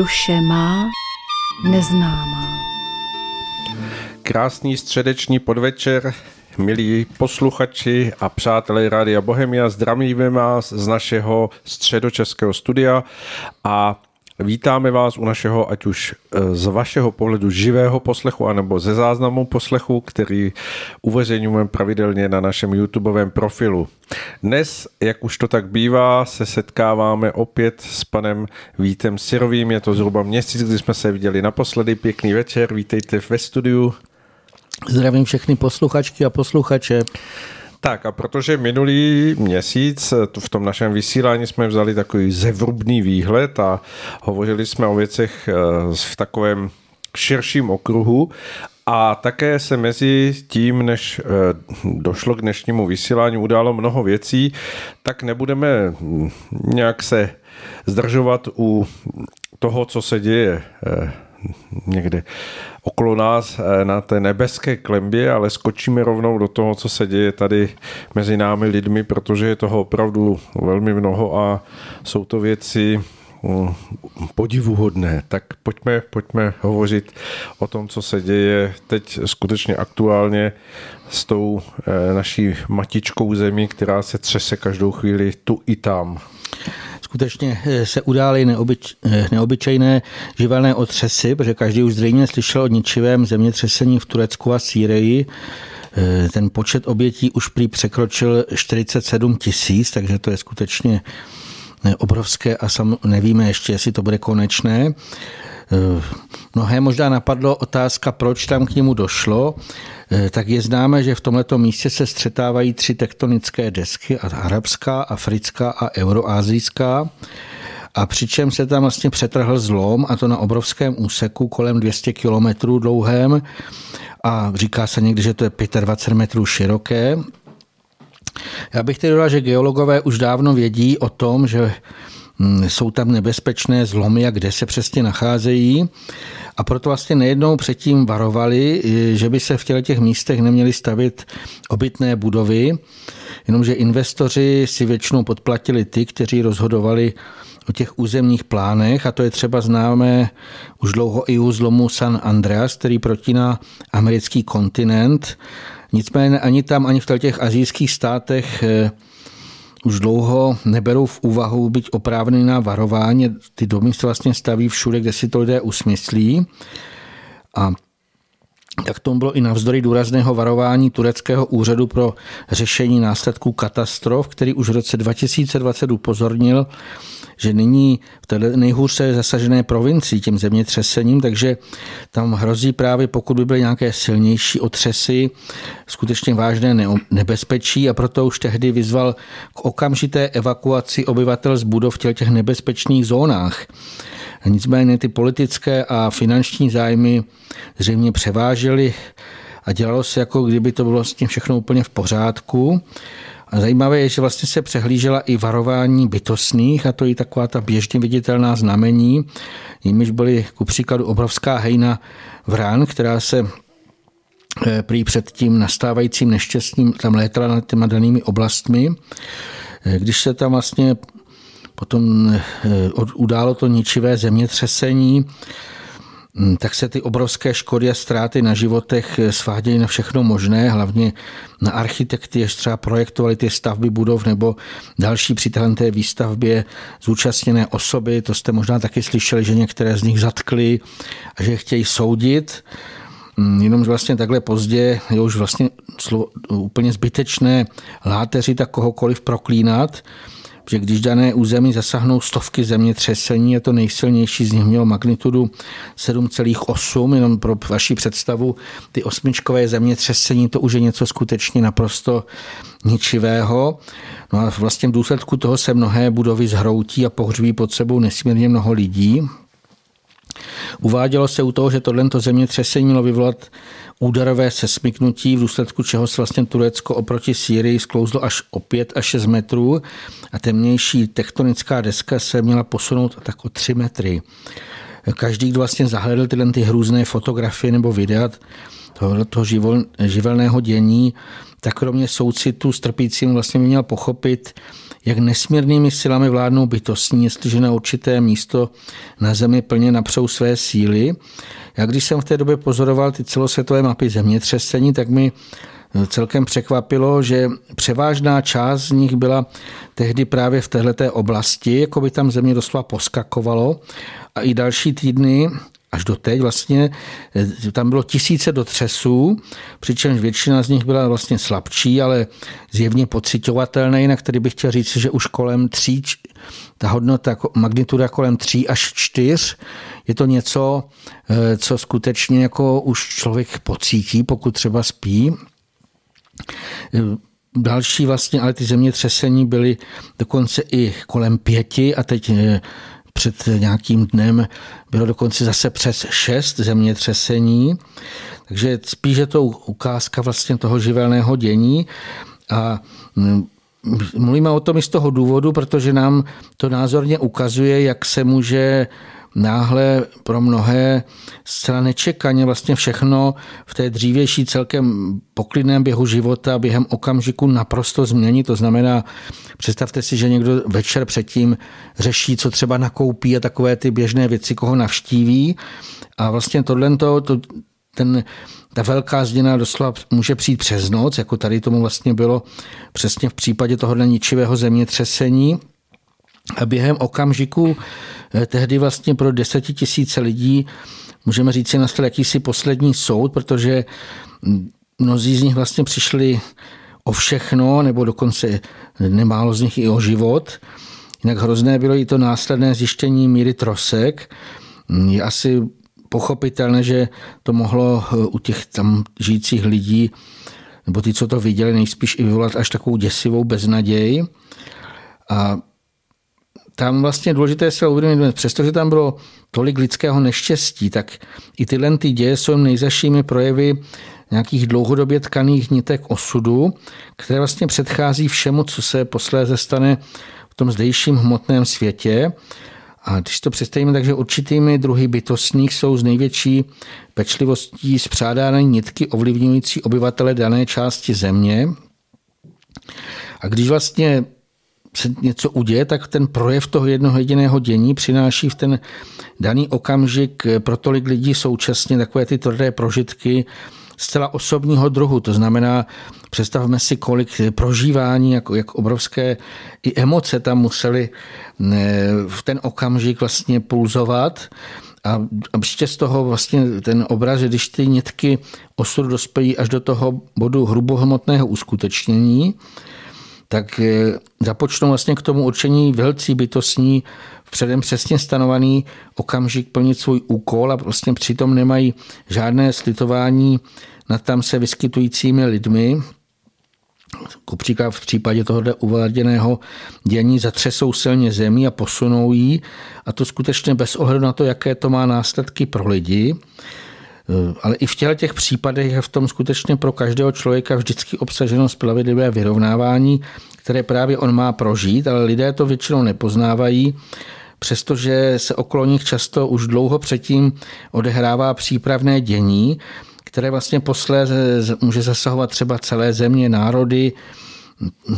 Duše má neznámá. Krásný středeční podvečer, milí posluchači a přátelé Rádia Bohemia, zdravíme vás z našeho středočeského studia a Vítáme vás u našeho, ať už e, z vašeho pohledu živého poslechu, anebo ze záznamu poslechu, který uveřejňujeme pravidelně na našem YouTubeovém profilu. Dnes, jak už to tak bývá, se setkáváme opět s panem Vítem Sirovým. Je to zhruba měsíc, kdy jsme se viděli naposledy. Pěkný večer, vítejte ve studiu. Zdravím všechny posluchačky a posluchače. Tak a protože minulý měsíc v tom našem vysílání jsme vzali takový zevrubný výhled a hovořili jsme o věcech eh, v takovém širším okruhu a také se mezi tím, než eh, došlo k dnešnímu vysílání, událo mnoho věcí, tak nebudeme hm, nějak se zdržovat u toho, co se děje eh, někde okolo nás eh, na té nebeské klembě, ale skočíme rovnou do toho, co se děje tady mezi námi lidmi, protože je toho opravdu velmi mnoho a jsou to věci mm, podivuhodné. Tak pojďme, pojďme hovořit o tom, co se děje teď skutečně aktuálně s tou eh, naší matičkou zemí, která se třese každou chvíli tu i tam skutečně eh, se udály neobyč, eh, neobyčejné živelné otřesy, protože každý už zřejmě slyšel o ničivém zemětřesení v Turecku a Sýrii. Eh, ten počet obětí už prý překročil 47 tisíc, takže to je skutečně obrovské a sam nevíme ještě, jestli to bude konečné. Mnohé možná napadlo otázka, proč tam k němu došlo. Eh, tak je známe, že v tomto místě se střetávají tři tektonické desky, arabská, africká a euroázijská. A přičem se tam vlastně přetrhl zlom, a to na obrovském úseku kolem 200 kilometrů dlouhém. A říká se někdy, že to je 25 metrů široké. Já bych tedy dodal, že geologové už dávno vědí o tom, že jsou tam nebezpečné zlomy a kde se přesně nacházejí. A proto vlastně nejednou předtím varovali, že by se v těle těch místech neměly stavit obytné budovy, jenomže investoři si většinou podplatili ty, kteří rozhodovali o těch územních plánech a to je třeba známé už dlouho i u zlomu San Andreas, který protíná americký kontinent. Nicméně ani tam, ani v těch azijských státech eh, už dlouho neberou v úvahu byť oprávněná varování. Ty domy se vlastně staví všude, kde si to lidé usmyslí. A tak tomu bylo i navzdory důrazného varování tureckého úřadu pro řešení následků katastrof, který už v roce 2020 upozornil, že nyní v té nejhůře zasažené provincii tím zemětřesením, takže tam hrozí právě, pokud by byly nějaké silnější otřesy, skutečně vážné nebezpečí a proto už tehdy vyzval k okamžité evakuaci obyvatel z budov v těch nebezpečných zónách. Nicméně ty politické a finanční zájmy zřejmě převážely a dělalo se jako kdyby to bylo s tím všechno úplně v pořádku. A zajímavé je, že vlastně se přehlížela i varování bytostných, a to i taková ta běžně viditelná znamení, jimiž byly ku příkladu obrovská hejna vrán, která se eh, prý před tím nastávajícím neštěstím tam létala nad těma danými oblastmi. Eh, když se tam vlastně potom eh, událo to ničivé zemětřesení, hm, tak se ty obrovské škody a ztráty na životech eh, svádějí na všechno možné, hlavně na architekty, jež třeba projektovali ty stavby budov nebo další při té výstavbě zúčastněné osoby. To jste možná taky slyšeli, že některé z nich zatkli a že chtějí soudit. Hm, Jenom vlastně takhle pozdě je už vlastně úplně zbytečné láteři tak kohokoliv proklínat, že když dané území zasahnou stovky zemětřesení, je to nejsilnější z nich mělo magnitudu 7,8, jenom pro vaši představu, ty osmičkové zemětřesení, to už je něco skutečně naprosto ničivého. No a vlastně v důsledku toho se mnohé budovy zhroutí a pohřbí pod sebou nesmírně mnoho lidí. Uvádělo se u toho, že tohle zemětřesení mělo vyvolat úderové sesmyknutí, v důsledku čeho se vlastně Turecko oproti Sýrii sklouzlo až o 5 až 6 metrů a temnější tektonická deska se měla posunout tak o 3 metry. Každý, kdo vlastně zahledl tyhle ty hrůzné fotografie nebo videa toho, toho živel, živelného dění, tak kromě soucitu s trpícím vlastně měl pochopit, jak nesmírnými silami vládnou bytostní, jestliže na určité místo na zemi plně napřou své síly. Já když jsem v té době pozoroval ty celosvětové mapy zemětřesení, tak mi celkem překvapilo, že převážná část z nich byla tehdy právě v této oblasti, jako by tam země doslova poskakovalo a i další týdny až do teď vlastně eh, tam bylo tisíce dotřesů, přičemž většina z nich byla vlastně slabší, ale zjevně pocitovatelné, jinak tady bych chtěl říct, že už kolem tří, ta hodnota, magnituda kolem 3 až 4, je to něco, eh, co skutečně jako už člověk pocítí, pokud třeba spí. Eh, další vlastně, ale ty zemětřesení byly dokonce i kolem pěti a teď před nějakým dnem bylo dokonce zase přes šest zemětřesení, takže spíš je to ukázka vlastně toho živelného dění. A mm, mluvíme o tom i z toho důvodu, protože nám to názorně ukazuje, jak se může náhle pro mnohé zcela nečekaně vlastně všechno v té dřívější celkem poklidném běhu života během okamžiku naprosto změní. To znamená, představte si, že někdo večer předtím řeší, co třeba nakoupí a takové ty běžné věci, koho navštíví. A vlastně tohle to, to, ten, ta velká změna doslova může přijít přes noc, jako tady tomu vlastně bylo přesně v případě tohohle ničivého zemětřesení. A během okamžiku eh, tehdy vlastně pro desetitisíce lidí můžeme říct, že nastal jakýsi poslední soud, protože mnozí z nich vlastně přišli o všechno, nebo dokonce nemálo z nich i o život. Jinak hrozné bylo i to následné zjištění míry trosek. Je asi pochopitelné, že to mohlo eh, u těch tam žijících lidí, nebo ty, co to viděli, nejspíš i vyvolat až takovou děsivou beznaděj. A tam vlastně důležité se uvědomit, přestože tam bylo tolik lidského neštěstí, tak i tyhle ty děje jsou nejzašími projevy nějakých dlouhodobě tkaných nitek osudu, které vlastně předchází všemu, co se posléze stane v tom zdejším hmotném světě. A když to představíme, takže určitými druhy bytostných jsou z největší pečlivostí zpřádány nitky ovlivňující obyvatele dané části země. A když vlastně se něco uděje, tak ten projev toho jednoho jediného dění přináší v ten daný okamžik pro tolik lidí současně takové ty tvrdé prožitky zcela osobního druhu. To znamená, představme si, kolik prožívání, jak, jak obrovské i emoce tam museli v ten okamžik vlastně pulzovat. A, a ještě z toho vlastně ten obraz, že když ty nitky osudu dospějí až do toho bodu hrubohmotného uskutečnění, tak eh, započnou vlastně k tomu určení velcí bytostní v předem přesně stanovený okamžik plnit svůj úkol a vlastně přitom nemají žádné slitování nad tam se vyskytujícími lidmi, příklad v případě tohoto uváděného dění zatřesou silně zemí a posunou ji a to skutečně bez ohledu na to, jaké to má následky pro lidi. Eh, ale i v těchto těch případech je v tom skutečně pro každého člověka vždycky obsaženo spravedlivé vyrovnávání, které právě on má prožít, ale lidé to většinou nepoznávají, přestože se okolo nich často už dlouho předtím odehrává přípravné dění, které vlastně posléze může zasahovat třeba celé země, národy,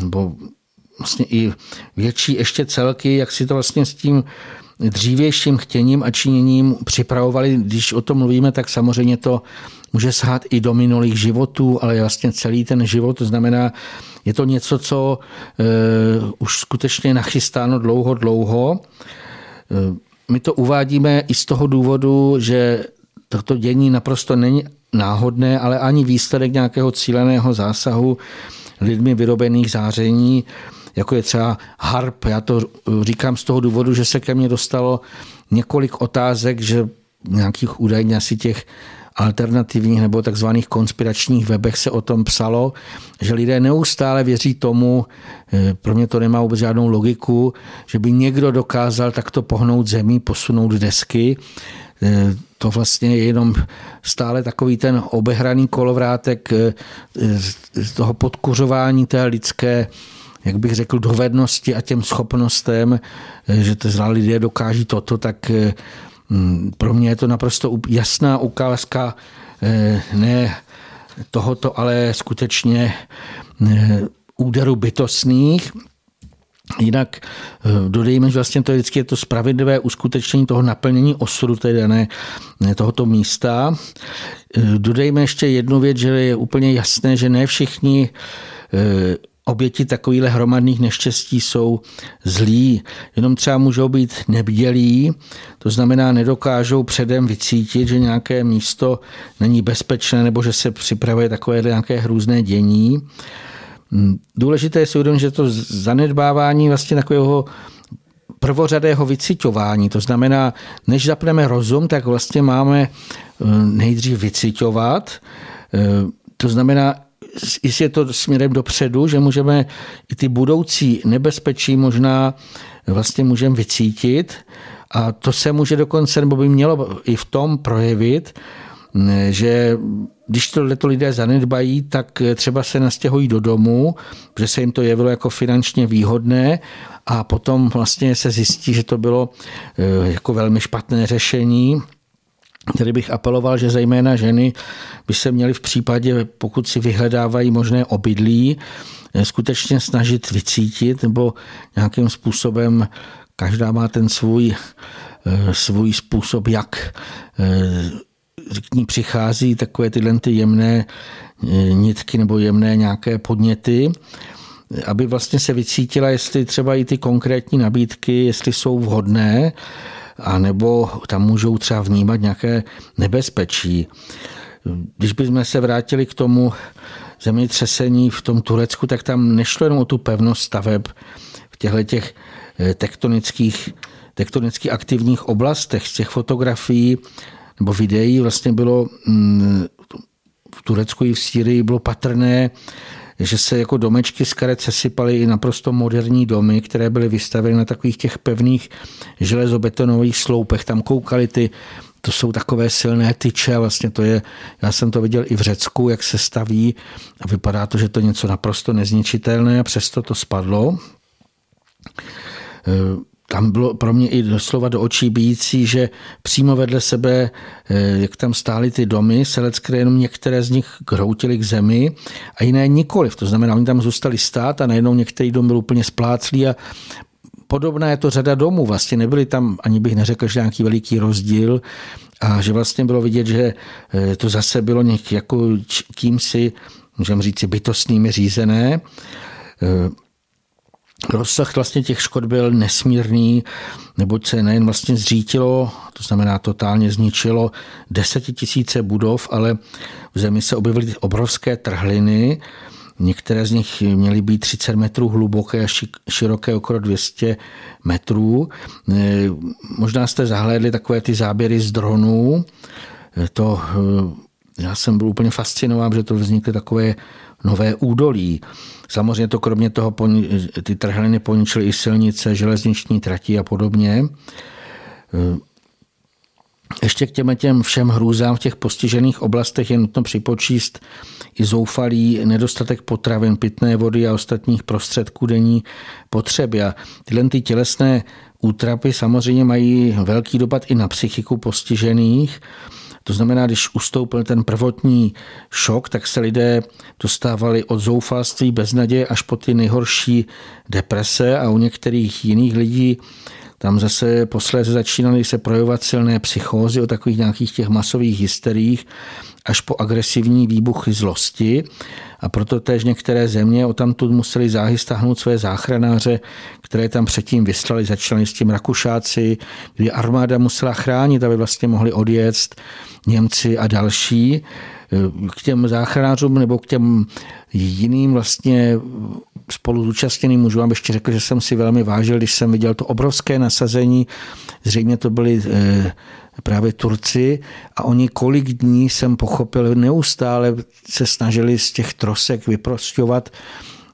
nebo vlastně i větší ještě celky, jak si to vlastně s tím dřívějším chtěním a činěním připravovali. Když o tom mluvíme, tak samozřejmě to může sát i do minulých životů, ale vlastně celý ten život, to znamená, je to něco, co e, už skutečně nachystáno dlouho, dlouho. E, my to uvádíme i z toho důvodu, že toto dění naprosto není náhodné, ale ani výsledek nějakého cíleného zásahu lidmi vyrobených záření jako je třeba harp. Já to říkám z toho důvodu, že se ke mně dostalo několik otázek, že nějakých údajně asi těch alternativních nebo takzvaných konspiračních webech se o tom psalo, že lidé neustále věří tomu, eh, pro mě to nemá vůbec žádnou logiku, že by někdo dokázal takto pohnout zemí, posunout desky. Eh, to vlastně je jenom stále takový ten obehraný kolovrátek eh, toho podkuřování té lidské jak bych řekl, dovednosti a těm schopnostem, eh, že to zlá lidé dokáží toto, tak eh, mm, pro mě je to naprosto jasná ukázka eh, ne tohoto, ale skutečně úderu bytostných. Jinak dodejme, že vlastně to je vždycky je to spravedlivé uskutečnění toho naplnění osudu té dané, tohoto místa. Dodejme ještě jednu věc, že je úplně jasné, že ne všichni oběti takovýchhle hromadných neštěstí jsou zlí, jenom třeba můžou být nebdělí, to znamená nedokážou předem vycítit, že nějaké místo není bezpečné nebo že se připravuje takové nějaké hrůzné dění. Mm, důležité je si že to zanedbávání vlastně takového prvořadého vyciťování, to znamená, než zapneme rozum, tak vlastně máme eh, nejdřív vyciťovat, eh, to znamená, jestli je to směrem dopředu, že můžeme i ty budoucí nebezpečí možná vlastně můžeme vycítit a to se může dokonce, nebo by mělo i v tom projevit, že když to lidé zanedbají, tak třeba se nastěhují do domu, že se jim to jevilo jako finančně výhodné a potom vlastně se zjistí, že to bylo eh, jako velmi špatné řešení. Tady bych apeloval, že zejména ženy by se měly v případě, pokud si vyhledávají možné obydlí, eh, skutečně snažit vycítit nebo nějakým způsobem, každá má ten svůj, eh, svůj způsob, jak k ní přichází takové tyhle ty jemné eh, nitky nebo jemné nějaké podněty, aby vlastně se vycítila, jestli třeba i ty konkrétní nabídky, jestli jsou vhodné, a nebo tam můžou třeba vnímat nějaké nebezpečí. Když bychom se vrátili k tomu zemětřesení v tom Turecku, tak tam nešlo jenom o tu pevnost staveb v těchto těch eh, tektonických, tektonicky aktivních oblastech. Z těch fotografií nebo videí vlastně bylo mm, v Turecku i v Sýrii bylo patrné, že se jako domečky z karet sesypaly i naprosto moderní domy, které byly vystaveny na takových těch pevných železobetonových sloupech. Tam koukali ty to jsou takové silné tyče, vlastně to je, já jsem to viděl i v Řecku, jak se staví a vypadá to, že to je něco naprosto nezničitelné a přesto to spadlo tam bylo pro mě i doslova do očí bíjící, že přímo vedle sebe, eh, jak tam stály ty domy, selecké jenom některé z nich hroutily k zemi a jiné nikoliv. To znamená, oni tam zůstali stát a najednou některý dom byl úplně spláclý a podobná je to řada domů. Vlastně nebyly tam, ani bych neřekl, že nějaký veliký rozdíl a že vlastně bylo vidět, že eh, to zase bylo něk, jako kýmsi, můžeme říct, bytostnými řízené. Rozsah vlastně těch škod byl nesmírný, neboť se nejen vlastně zřítilo, to znamená totálně zničilo desetitisíce budov, ale v zemi se objevily obrovské trhliny, Některé z nich měly být 30 metrů hluboké a široké okolo 200 metrů. E, možná jste zahlédli takové ty záběry z dronů. E, to, e, já jsem byl úplně fascinován, že to vznikly takové nové údolí. Samozřejmě to kromě toho ty trhliny poničily i silnice, železniční trati a podobně. Ještě k těm, těm všem hrůzám v těch postižených oblastech je nutno připočíst i zoufalý nedostatek potravin, pitné vody a ostatních prostředků denní potřeby. A tyhle ty tělesné útrapy samozřejmě mají velký dopad i na psychiku postižených. To znamená, když ustoupil ten prvotní šok, tak se lidé dostávali od zoufalství, beznaděje až po ty nejhorší deprese a u některých jiných lidí tam zase posléze začínaly se projevovat silné psychózy o takových nějakých těch masových hysteriích až po agresivní výbuchy zlosti. A proto též některé země o tamtud museli záhy stáhnout své záchranáře, které tam předtím vyslali. Začali s tím Rakušáci, kdy armáda musela chránit, aby vlastně mohli odjet Němci a další. K těm záchranářům nebo k těm jiným vlastně spolu zúčastněným mužů vám ještě řekl, že jsem si velmi vážil, když jsem viděl to obrovské nasazení. Zřejmě to byli eh, právě Turci a oni kolik dní jsem pochopil, neustále se snažili z těch trosek vyprostovat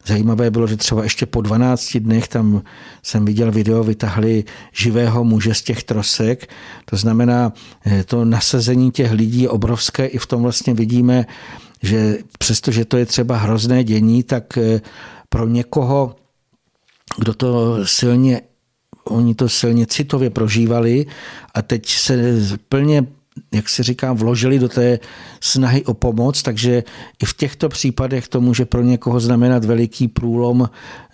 Zajímavé bylo, že třeba ještě po 12 dnech tam jsem viděl video, vytahli živého muže z těch trosek. To znamená, eh, to nasazení těch lidí je obrovské. I v tom vlastně vidíme, že přestože to je třeba hrozné dění, tak eh, pro někoho, kdo to silně oni to silně citově prožívali a teď se plně jak se říká, vložili do té snahy o pomoc, takže i v těchto případech to může pro někoho znamenat veliký průlom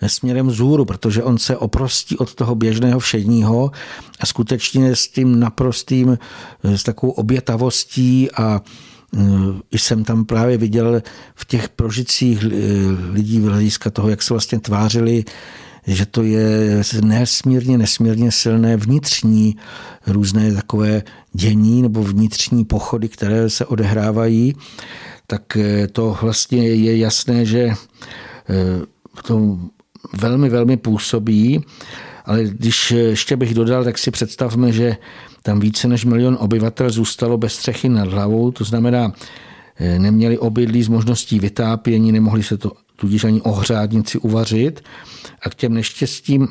směrem zůru, protože on se oprostí od toho běžného všedního a skutečně s tím naprostým, s takovou obětavostí a i jsem tam právě viděl v těch prožicích lidí v hlediska toho, jak se vlastně tvářili, že to je nesmírně, nesmírně silné vnitřní různé takové dění nebo vnitřní pochody, které se odehrávají, tak eh, to vlastně je jasné, že eh, to velmi, velmi působí. Ale když ještě bych dodal, tak si představme, že tam více než milion obyvatel zůstalo bez střechy nad hlavou, to znamená, eh, neměli obydlí s možností vytápění, nemohli se to tudíž ani ohřádnici uvařit. A k těm neštěstím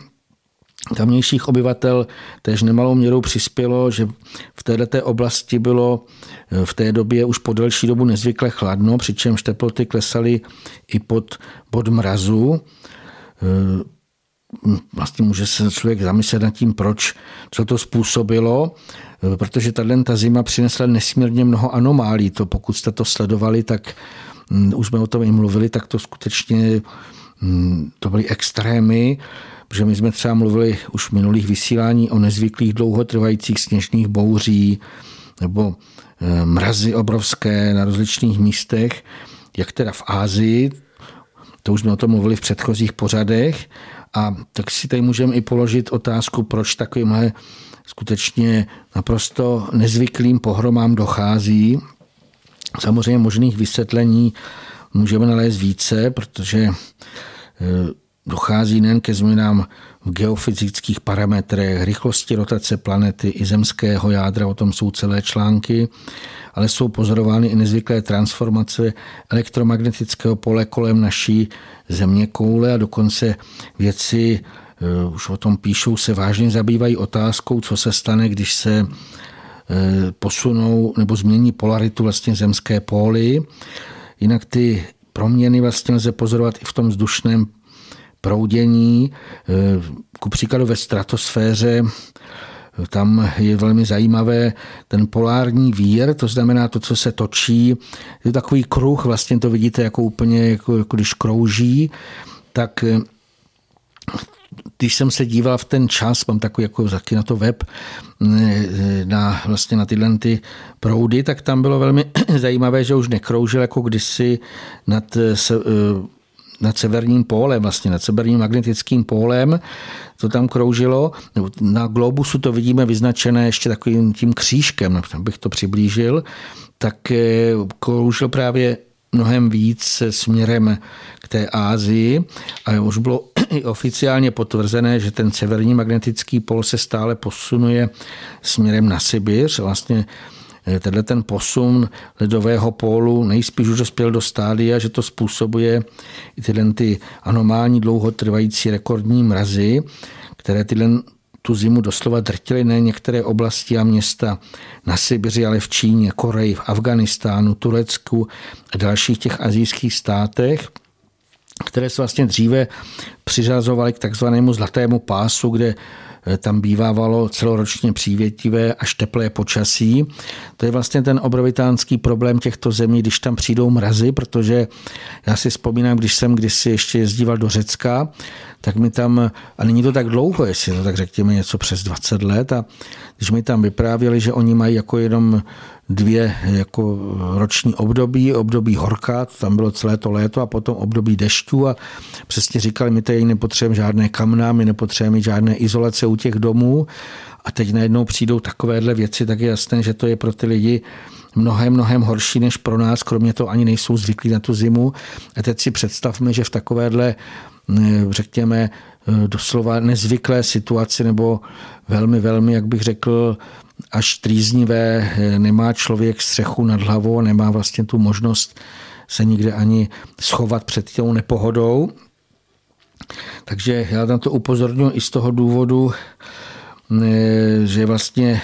tamnějších obyvatel též nemalou měrou přispělo, že v této oblasti bylo eh, v té době už po delší dobu nezvykle chladno, přičemž teploty klesaly i pod bod mrazu. Eh, vlastně může se člověk zamyslet nad tím, proč, co to způsobilo, eh, protože tato ta zima přinesla nesmírně mnoho anomálí. To pokud jste to sledovali, tak už jsme o tom i mluvili, tak to skutečně hm, to byly extrémy, protože my jsme třeba mluvili už v minulých vysílání o nezvyklých dlouhotrvajících sněžných bouří nebo eh, mrazy obrovské na rozličných místech, jak teda v Ázii, to už jsme o tom mluvili v předchozích pořadech, a tak si tady můžeme i položit otázku, proč takovýmhle skutečně naprosto nezvyklým pohromám dochází. Samozřejmě možných vysvětlení můžeme nalézt více, protože eh, dochází nejen ke změnám v geofyzických parametrech, rychlosti rotace planety i zemského jádra, o tom jsou celé články, ale jsou pozorovány i nezvyklé transformace elektromagnetického pole kolem naší země koule a dokonce věci, eh, už o tom píšou, se vážně zabývají otázkou, co se stane, když se posunou nebo změní polaritu vlastně zemské póly. Jinak ty proměny vlastně lze pozorovat i v tom vzdušném proudění. Eh, ku příkladu ve stratosféře tam je velmi zajímavé ten polární vír, to znamená to, co se točí. Je takový kruh, vlastně to vidíte jako úplně, jako, jako když krouží, tak eh, když jsem se díval v ten čas, mám takový jako taky na to web, eh, na, vlastně na tyhle ty proudy, tak tam bylo velmi zajímavé, že už nekroužil jako kdysi nad nad severním pólem, vlastně nad severním magnetickým pólem, to tam kroužilo. Na globusu to vidíme vyznačené ještě takovým tím křížkem, bych to přiblížil, tak eh, kroužil právě mnohem víc směrem k té Ázii a už bylo i oficiálně potvrzené, že ten severní magnetický pol se stále posunuje směrem na Sibiř. Vlastně Eh, tenhle ten posun ledového pólu nejspíš už dospěl do stádia, že to způsobuje i tyhle ty anomální dlouhotrvající rekordní mrazy, které tyhle tu zimu doslova drtily ne některé oblasti a města na Sibiři, ale v Číně, Koreji, v Afganistánu, Turecku a dalších těch azijských státech, které se vlastně dříve přiřazovaly k takzvanému zlatému pásu, kde tam bývávalo celoročně přívětivé až teplé počasí. To je vlastně ten obrovitánský problém těchto zemí, když tam přijdou mrazy, protože já si vzpomínám, když jsem kdysi ještě jezdíval do Řecka, tak mi tam, a není to tak dlouho, jestli to tak řekněme něco přes 20 let, a když mi tam vyprávěli, že oni mají jako jenom dvě jako roční období, období horka, tam bylo celé to léto a potom období dešťů a přesně říkali, my tady nepotřebujeme žádné kamna, my nepotřebujeme žádné izolace u těch domů a teď najednou přijdou takovéhle věci, tak je jasné, že to je pro ty lidi mnohem, mnohem horší než pro nás, kromě toho ani nejsou zvyklí na tu zimu. A teď si představme, že v takovéhle řekněme, doslova nezvyklé situaci nebo velmi, velmi, jak bych řekl, až trýznivé, nemá člověk střechu nad hlavou, nemá vlastně tu možnost se nikde ani schovat před tou nepohodou. Takže já na to upozorňuji i z toho důvodu, že vlastně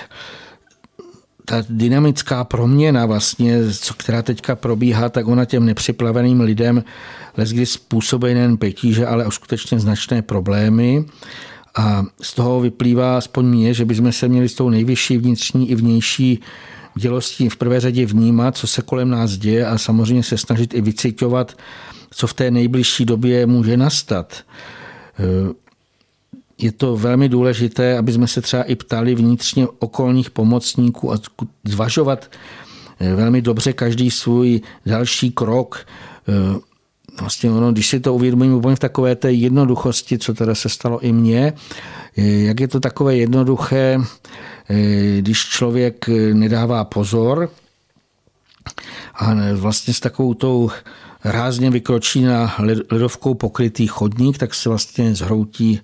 ta dynamická proměna, vlastně, která teďka probíhá, tak ona těm nepřiplaveným lidem kdy způsobuje nejen petíže, ale skutečně značné problémy. A z toho vyplývá aspoň mě, že bychom se měli s tou nejvyšší vnitřní i vnější bdělostí v prvé řadě vnímat, co se kolem nás děje a samozřejmě se snažit i vycitovat, co v té nejbližší době může nastat. Eh, je to velmi důležité, aby jsme se třeba i ptali vnitřně okolních pomocníků a zvažovat eh, velmi dobře každý svůj další krok. Vlastně ono, když si to uvědomím úplně v takové té jednoduchosti, co teda se stalo i mně, jak je to takové jednoduché, když člověk nedává pozor a vlastně s takovou tou rázně vykročí na ledovkou pokrytý chodník, tak se vlastně zhroutí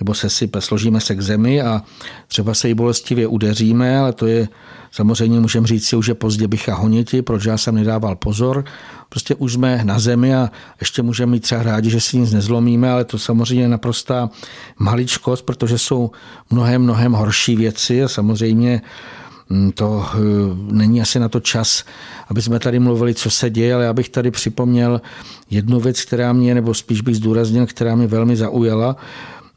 nebo se sype, složíme se k zemi a třeba se jí bolestivě udeříme, ale to je samozřejmě můžeme říct si už je pozdě bycha honiti, proč já jsem nedával pozor. Prostě už jsme na zemi a ještě můžeme mít třeba rádi, že si nic nezlomíme, ale to samozřejmě je naprostá maličkost, protože jsou mnohem, mnohem horší věci a samozřejmě hm, to eh, není asi na to čas, aby jsme tady mluvili, co se děje, ale já bych tady připomněl jednu věc, která mě, nebo spíš bych zdůraznil, která mě velmi zaujala.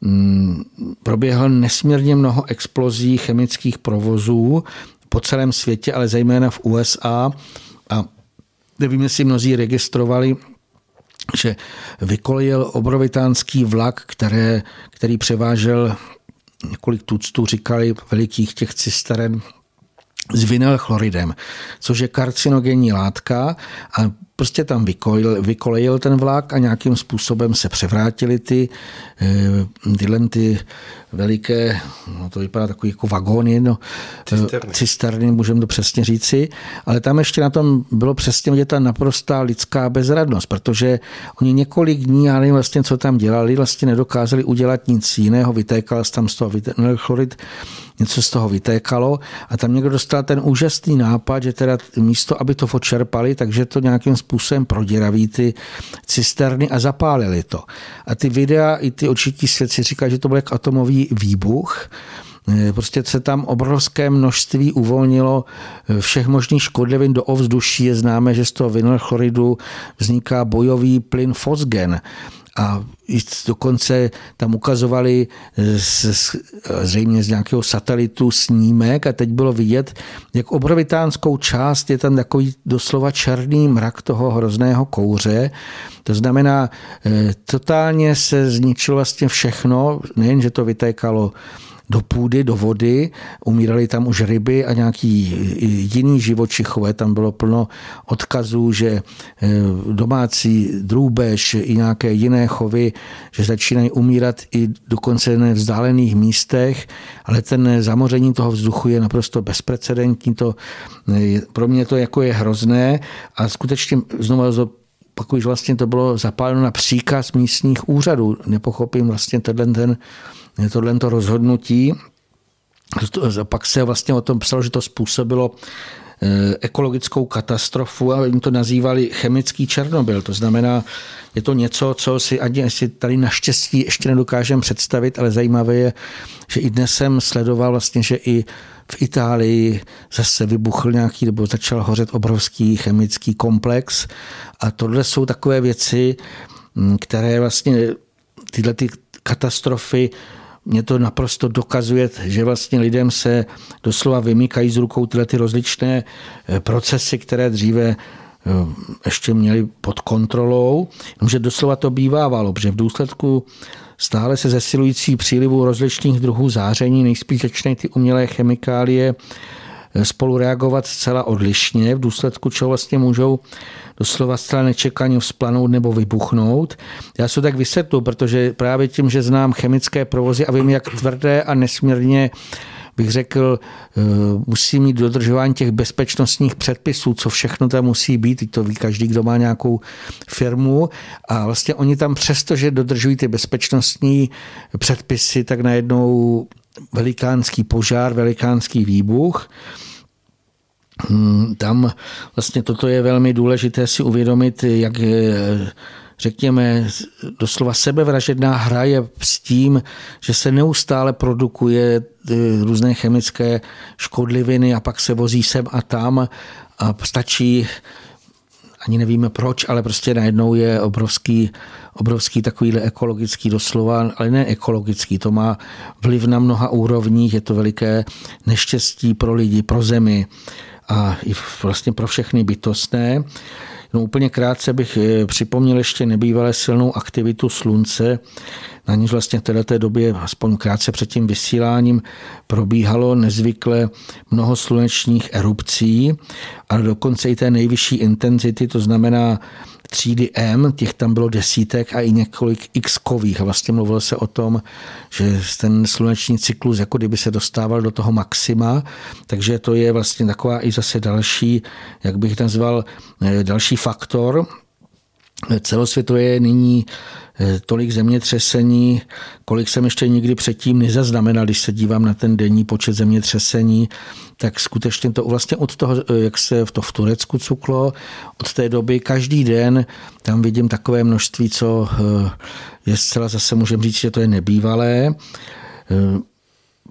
Mm, proběhlo nesmírně mnoho explozí chemických provozů po celém světě, ale zejména v USA. Nevím, jestli mnozí registrovali, že vykolejil obrovitánský vlak, které, který převážel několik tuctů, říkali, velikých těch cisteren s vinylchloridem, což je karcinogenní látka a prostě tam vykolejil, vykolejil ten vlak a nějakým způsobem se převrátily ty, eh, tyhle ty veliké, no to vypadá takový jako vagóny, no, cisterny. cisterny, můžeme to přesně říci, ale tam ještě na tom bylo přesně vidět ta naprostá lidská bezradnost, protože oni několik dní, já nevím vlastně, co tam dělali, vlastně nedokázali udělat nic jiného, vytékal tam z toho chlorid, něco z toho vytékalo a tam někdo dostal ten úžasný nápad, že teda místo, aby to očerpali, takže to nějakým způsobem proděraví ty cisterny a zapálili to. A ty videa i ty očití svědci říkají, že to byl jak atomový výbuch, e, Prostě se tam obrovské množství uvolnilo e, všech možných škodlivin do ovzduší. Je známé, že z toho vinylchloridu vzniká bojový plyn fosgen a dokonce tam ukazovali z, zřejmě z nějakého satelitu snímek a teď bylo vidět, jak obrovitánskou část je tam takový doslova černý mrak toho hrozného kouře. To znamená, eh, totálně se zničilo vlastně všechno, nejen, že to vytékalo do půdy, do vody, umírali tam už ryby a nějaký jiný živočichové. Tam bylo plno odkazů, že eh, domácí drůbež i nějaké jiné chovy, že začínají umírat i dokonce na vzdálených místech, ale ten zamoření toho vzduchu je naprosto bezprecedentní. To, eh, pro mě to jako je hrozné a skutečně znovu pak už vlastně to bylo zapáleno na příkaz místních úřadů. Nepochopím vlastně tenhle ten tohle to rozhodnutí. Pak se vlastně o tom psalo, že to způsobilo eh, ekologickou katastrofu a jim to nazývali chemický Černobyl. To znamená, je to něco, co si ani si tady naštěstí ještě nedokážeme představit, ale zajímavé je, že i dnes jsem sledoval vlastně, že i v Itálii zase vybuchl nějaký, nebo začal hořet obrovský chemický komplex a tohle jsou takové věci, hm, které vlastně tyhle ty katastrofy mě to naprosto dokazuje, že vlastně lidem se doslova vymykají z rukou tyhle ty rozličné eh, procesy, které dříve eh, ještě měli pod kontrolou, že doslova to bývávalo, protože v důsledku stále se zesilující přílivu rozličných druhů záření nejspíš začínají ty umělé chemikálie spolu reagovat zcela odlišně, v důsledku čeho vlastně můžou doslova zcela nečekaně vzplanout nebo vybuchnout. Já se tak vysvětlu, protože právě tím, že znám chemické provozy a vím, jak tvrdé a nesmírně bych řekl, eh, musí mít dodržování těch bezpečnostních předpisů, co všechno tam musí být, to ví každý, kdo má nějakou firmu a vlastně oni tam přesto, že dodržují ty bezpečnostní předpisy, tak najednou velikánský požár, velikánský výbuch. Hmm, tam vlastně toto je velmi důležité si uvědomit, jak řekněme, doslova sebevražedná hra je s tím, že se neustále produkuje eh, různé chemické škodliviny a pak se vozí sem a tam. A stačí ani nevíme proč, ale prostě najednou je obrovský, obrovský takovýhle ekologický doslova, ale ne ekologický, to má vliv na mnoha úrovních, je to veliké neštěstí pro lidi, pro zemi a i vlastně pro všechny bytostné. No úplně krátce bych eh, připomněl ještě nebývalé silnou aktivitu slunce, na níž vlastně v této době, aspoň krátce před tím vysíláním, probíhalo nezvykle mnoho slunečních erupcí, ale dokonce i té nejvyšší intenzity, to znamená třídy M, těch tam bylo desítek a i několik x kových. A vlastně mluvilo se o tom, že ten sluneční cyklus jako kdyby se dostával do toho maxima, takže to je vlastně taková i zase další, jak bych nazval, eh, další faktor, Celosvětově je nyní eh, tolik zemětřesení, kolik jsem ještě nikdy předtím nezaznamenal, když se dívám na ten denní počet zemětřesení, tak skutečně to vlastně od toho, eh, jak se to v Turecku cuklo, od té doby každý den tam vidím takové množství, co eh, je zcela zase můžeme říct, že to je nebývalé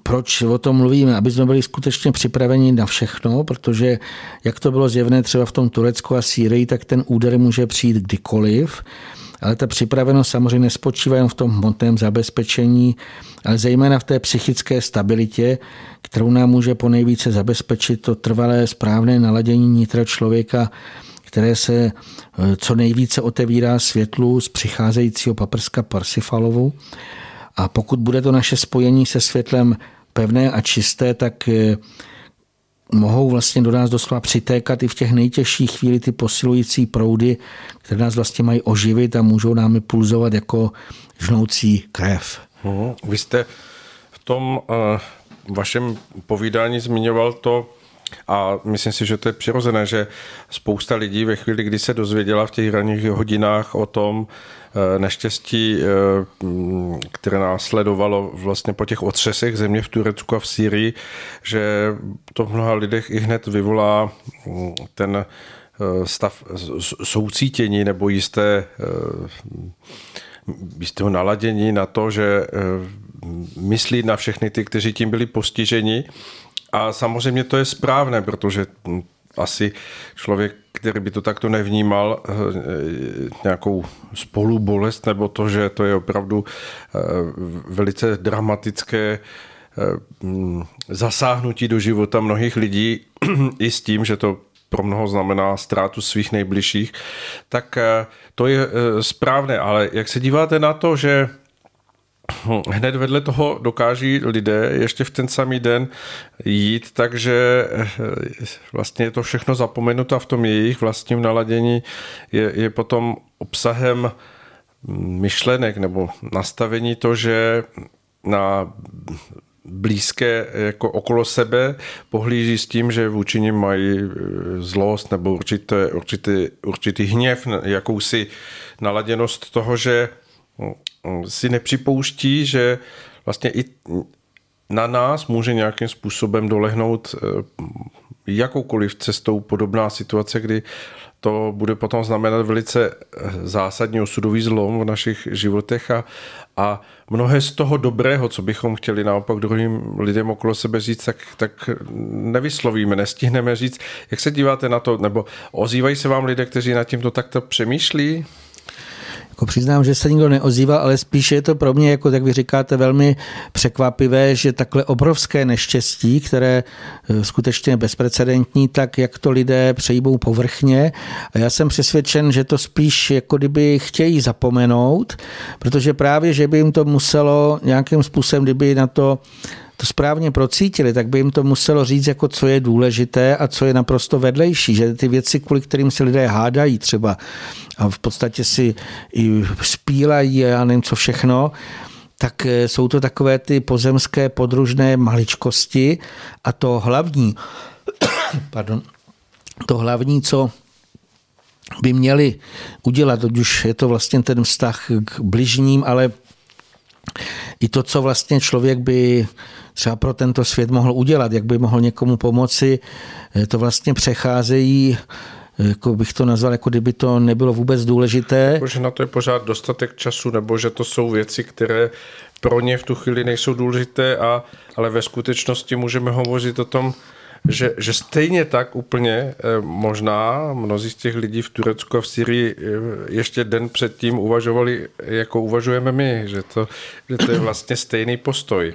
proč o tom mluvíme? Aby jsme byli skutečně připraveni na všechno, protože jak to bylo zjevné třeba v tom Turecku a Sýrii, tak ten úder může přijít kdykoliv. Ale ta připravenost samozřejmě nespočívá jen v tom hmotném zabezpečení, ale zejména v té psychické stabilitě, kterou nám může po nejvíce zabezpečit to trvalé správné naladění nitra člověka, které se e, co nejvíce otevírá světlu z přicházejícího paprska Parsifalovu. A pokud bude to naše spojení se světlem pevné a čisté, tak eh, mohou vlastně do nás doslova přitékat i v těch nejtěžších chvíli ty posilující proudy, které nás vlastně mají oživit a můžou nám pulzovat jako žnoucí krev. Mhm. Vy jste v tom uh, vašem povídání zmiňoval to, a myslím si, že to je přirozené, že spousta lidí ve chvíli, kdy se dozvěděla v těch ranních hodinách o tom, Eh, neštěstí, eh, které následovalo vlastně po těch otřesech země v Turecku a v Sýrii, že to v mnoha lidech i hned vyvolá mm, ten eh, stav soucítění nebo jisté jistého naladění na to, že myslí na všechny ty, kteří tím byli postiženi. A samozřejmě to je správné, protože hm, asi člověk, který by to takto nevnímal, eh, nějakou spolubolest nebo to, že to je opravdu eh, velice dramatické eh, mm, zasáhnutí do života mnohých lidí i s tím, že to pro mnoho znamená ztrátu svých nejbližších, tak to je správné. Ale jak se díváte na to, že hned vedle toho dokáží lidé ještě v ten samý den jít, takže eh, vlastně je to všechno zapomenuto a v tom jejich vlastním naladění je, je potom obsahem myšlenek nebo nastavení to, že na blízké jako okolo sebe pohlíží s tím, že vůči nim mají eh, zlost nebo určitý, určitý, určitý hněv, jakousi naladěnost toho, že si nepřipouští, že vlastně i na nás může nějakým způsobem dolehnout eh, jakoukoliv cestou podobná situace, kdy to bude potom znamenat velice eh, zásadní osudový zlom v našich životech a, a mnohé z toho dobrého, co bychom chtěli naopak druhým lidem okolo sebe říct, tak, tak nevyslovíme, nestihneme říct. Jak se díváte na to, nebo ozývají se vám lidé, kteří nad tímto takto přemýšlí? Jako přiznám, že se nikdo neozývá, ale spíše je to pro mě, jako tak vy říkáte, velmi překvapivé, že takhle obrovské neštěstí, které e, skutečně bezprecedentní, tak jak to lidé přejíbou povrchně. A já jsem přesvědčen, že to spíš jako kdyby chtějí zapomenout, protože právě, že by jim to muselo nějakým způsobem, kdyby na to to správně procítili, tak by jim to muselo říct, jako co je důležité a co je naprosto vedlejší, že ty věci, kvůli kterým se lidé hádají třeba a v podstatě si i spílají a já nevím co všechno, tak eh, jsou to takové ty pozemské podružné maličkosti a to hlavní, pardon, to hlavní, co by měli udělat, ať už je to vlastně ten vztah k bližním, ale i to, co vlastně člověk by třeba pro tento svět mohl udělat, jak by mohl někomu pomoci, eh, to vlastně přecházejí eh, jako bych to nazval, jako kdyby to nebylo vůbec důležité. Jako, že na to je pořád dostatek času, nebo že to jsou věci, které pro ně v tu chvíli nejsou důležité, a, ale ve skutečnosti můžeme hovořit o tom, že, že stejně tak úplně eh, možná mnozí z těch lidí v Turecku a v Syrii ještě den předtím uvažovali, jako uvažujeme my, že to, že to je vlastně stejný postoj.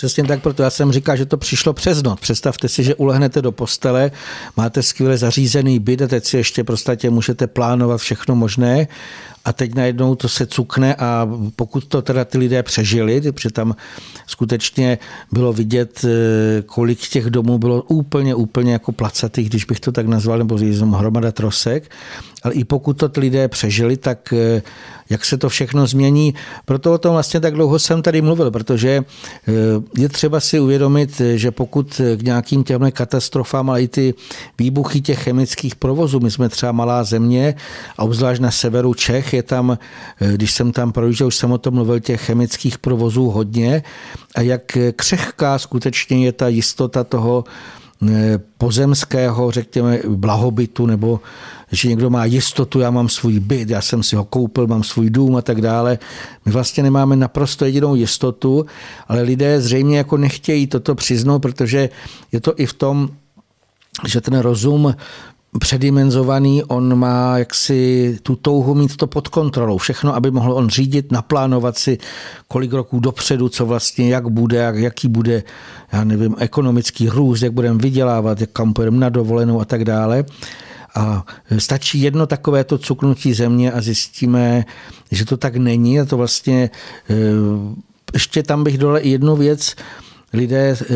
Přesně tak, proto já jsem říkal, že to přišlo přes noc. Představte si, že ulehnete do postele, máte skvěle zařízený byt a teď si ještě prostě můžete plánovat všechno možné a teď najednou to se cukne a pokud to teda ty lidé přežili, protože tam skutečně bylo vidět, eh, kolik těch domů bylo úplně, úplně jako placatých, když bych to tak nazval, nebo hromada trosek, ale i pokud to ty lidé přežili, tak eh, jak se to všechno změní. Proto o tom vlastně tak dlouho jsem tady mluvil, protože eh, je třeba si uvědomit, že pokud k nějakým těmhle katastrofám, ale i ty výbuchy těch chemických provozů, my jsme třeba malá země a obzvlášť na severu Čech, je tam, eh, když jsem tam projížděl, už jsem o tom mluvil, těch chemických provozů hodně a jak křehká skutečně je ta jistota toho pozemského, řekněme, blahobytu, nebo že někdo má jistotu, já mám svůj byt, já jsem si ho koupil, mám svůj dům a tak dále. My vlastně nemáme naprosto jedinou jistotu, ale lidé zřejmě jako nechtějí toto přiznout, protože je to i v tom, že ten rozum předimenzovaný, on má jaksi tu touhu mít to pod kontrolou. Všechno, aby mohl on řídit, naplánovat si, kolik roků dopředu, co vlastně, jak bude, jak, jaký bude, já nevím, ekonomický růst, jak budeme vydělávat, jak kam půjdeme na dovolenou a tak dále. A stačí jedno takové to cuknutí země a zjistíme, že to tak není a to vlastně eh, ještě tam bych dole jednu věc, lidé eh,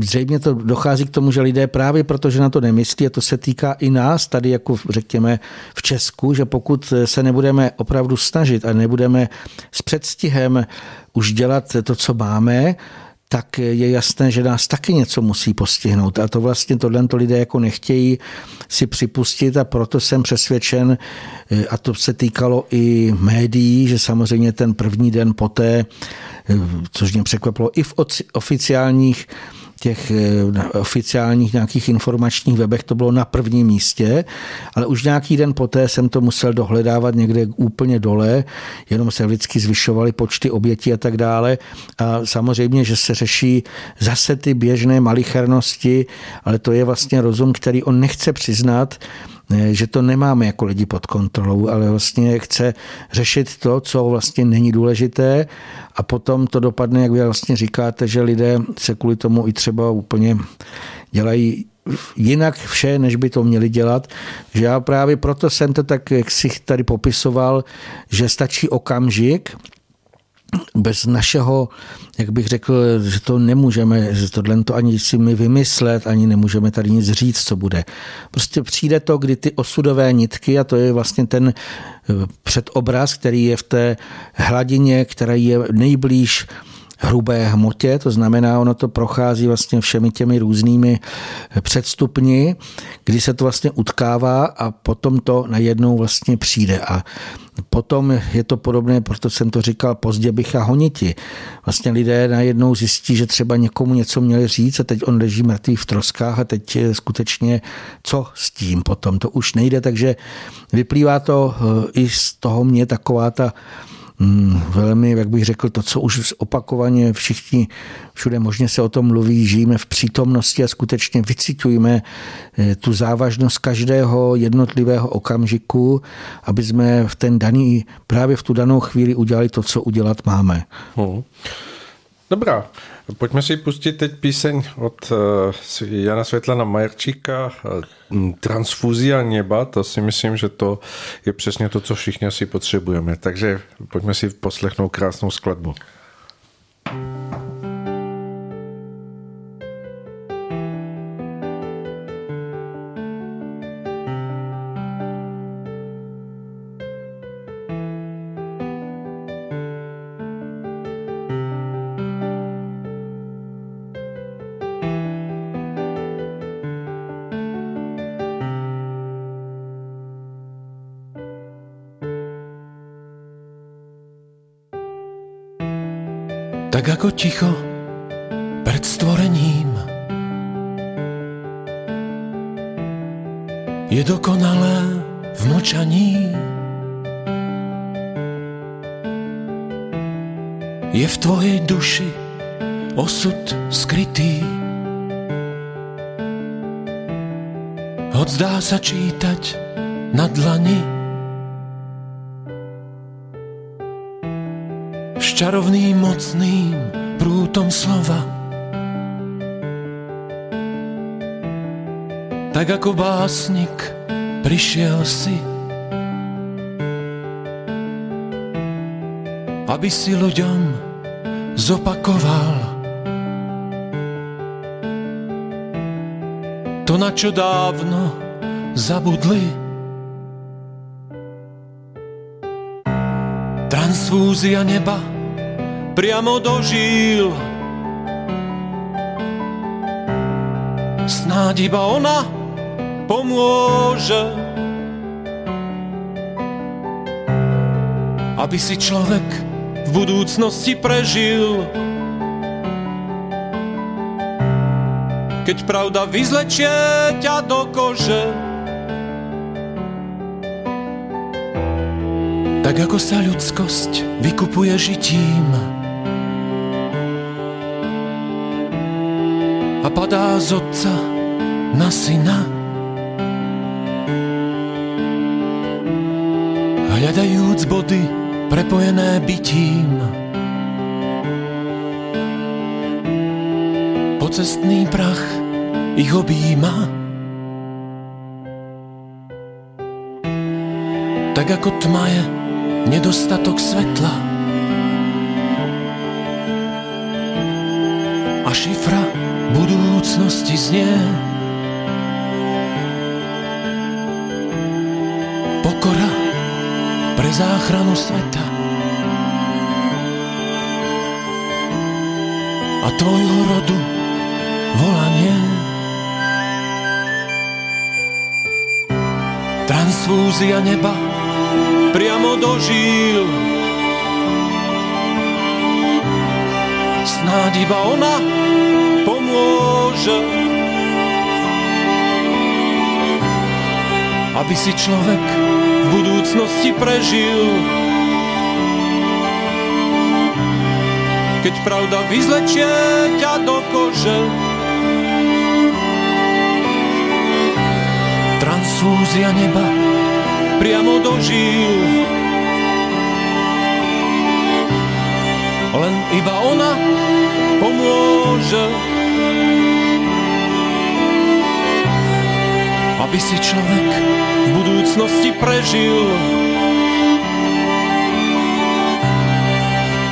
zřejmě to dochází k tomu, že lidé právě protože na to nemyslí, a to se týká i nás tady, jako řekněme v Česku, že pokud se nebudeme opravdu snažit a nebudeme s předstihem už dělat to, co máme, tak je jasné, že nás taky něco musí postihnout. A to vlastně tohle to lidé jako nechtějí si připustit a proto jsem přesvědčen, a to se týkalo i médií, že samozřejmě ten první den poté, což mě překvapilo i v oficiálních těch eh, oficiálních nějakých informačních webech to bylo na prvním místě, ale už nějaký den poté jsem to musel dohledávat někde úplně dole, jenom se vždycky zvyšovaly počty obětí a tak dále. A samozřejmě, že se řeší zase ty běžné malichernosti, ale to je vlastně rozum, který on nechce přiznat, že to nemáme jako lidi pod kontrolou, ale vlastně chce řešit to, co vlastně není důležité a potom to dopadne, jak vy vlastně říkáte, že lidé se kvůli tomu i třeba úplně dělají jinak vše, než by to měli dělat. Že já právě proto jsem to tak, jak si tady popisoval, že stačí okamžik, bez našeho, jak bych řekl, že to nemůžeme, že tohle to ani si my vymyslet, ani nemůžeme tady nic říct, co bude. Prostě přijde to, kdy ty osudové nitky, a to je vlastně ten eh, předobraz, který je v té hladině, která je nejblíž hrubé hmotě, to znamená, ono to prochází vlastně všemi těmi různými předstupni, kdy se to vlastně utkává a potom to najednou vlastně přijde. A Potom je to podobné, proto jsem to říkal, pozdě bych a honiti. Vlastně lidé najednou zjistí, že třeba někomu něco měli říct a teď on leží mrtvý v troskách a teď skutečně co s tím potom, to už nejde, takže vyplývá to eh, i z toho mě taková ta velmi, jak bych řekl, to, co už opakovaně všichni všude možně se o tom mluví, žijeme v přítomnosti a skutečně vycitujeme eh, tu závažnost každého jednotlivého okamžiku, aby jsme v ten daný, právě v tu danou chvíli udělali to, co udělat máme. Hmm. Dobrá, pojďme si pustit teď píseň od eh, Jana Světlana Majerčíka eh, Transfuzia neba, to si myslím, že to je přesně to, co všichni asi potřebujeme. Takže pojďme si poslechnout krásnou skladbu. tak jako ticho pred stvorením. Je dokonalé v močaní. Je v tvojej duši osud skrytý. Hoď zdá sa čítať na dlani. Čarovným mocným prútom slova. Tak ako básnik prišiel si, aby si ľuďom zopakoval to, na čo dávno zabudli. Transfúzia neba priamo dožil. Snáď iba ona pomôže, aby si človek v budúcnosti prežil. Keď pravda vyzlečie ťa do kože, tak ako sa ľudskosť vykupuje žitím z otca na syna. Hľadajúc body prepojené bytím, pocestný prach ich objíma. Tak ako tma je nedostatok svetla a šifra budúcnosti znie. Pokora pre záchranu sveta a tvojho rodu volanie. Transfúzia neba priamo do žíl. Snáď iba ona pomôže, aby si človek v budúcnosti prežil. Keď pravda vyzlečie ťa do kože, transfúzia neba priamo do žíl. Len iba ona pomôže, aby si človek v budúcnosti prežil.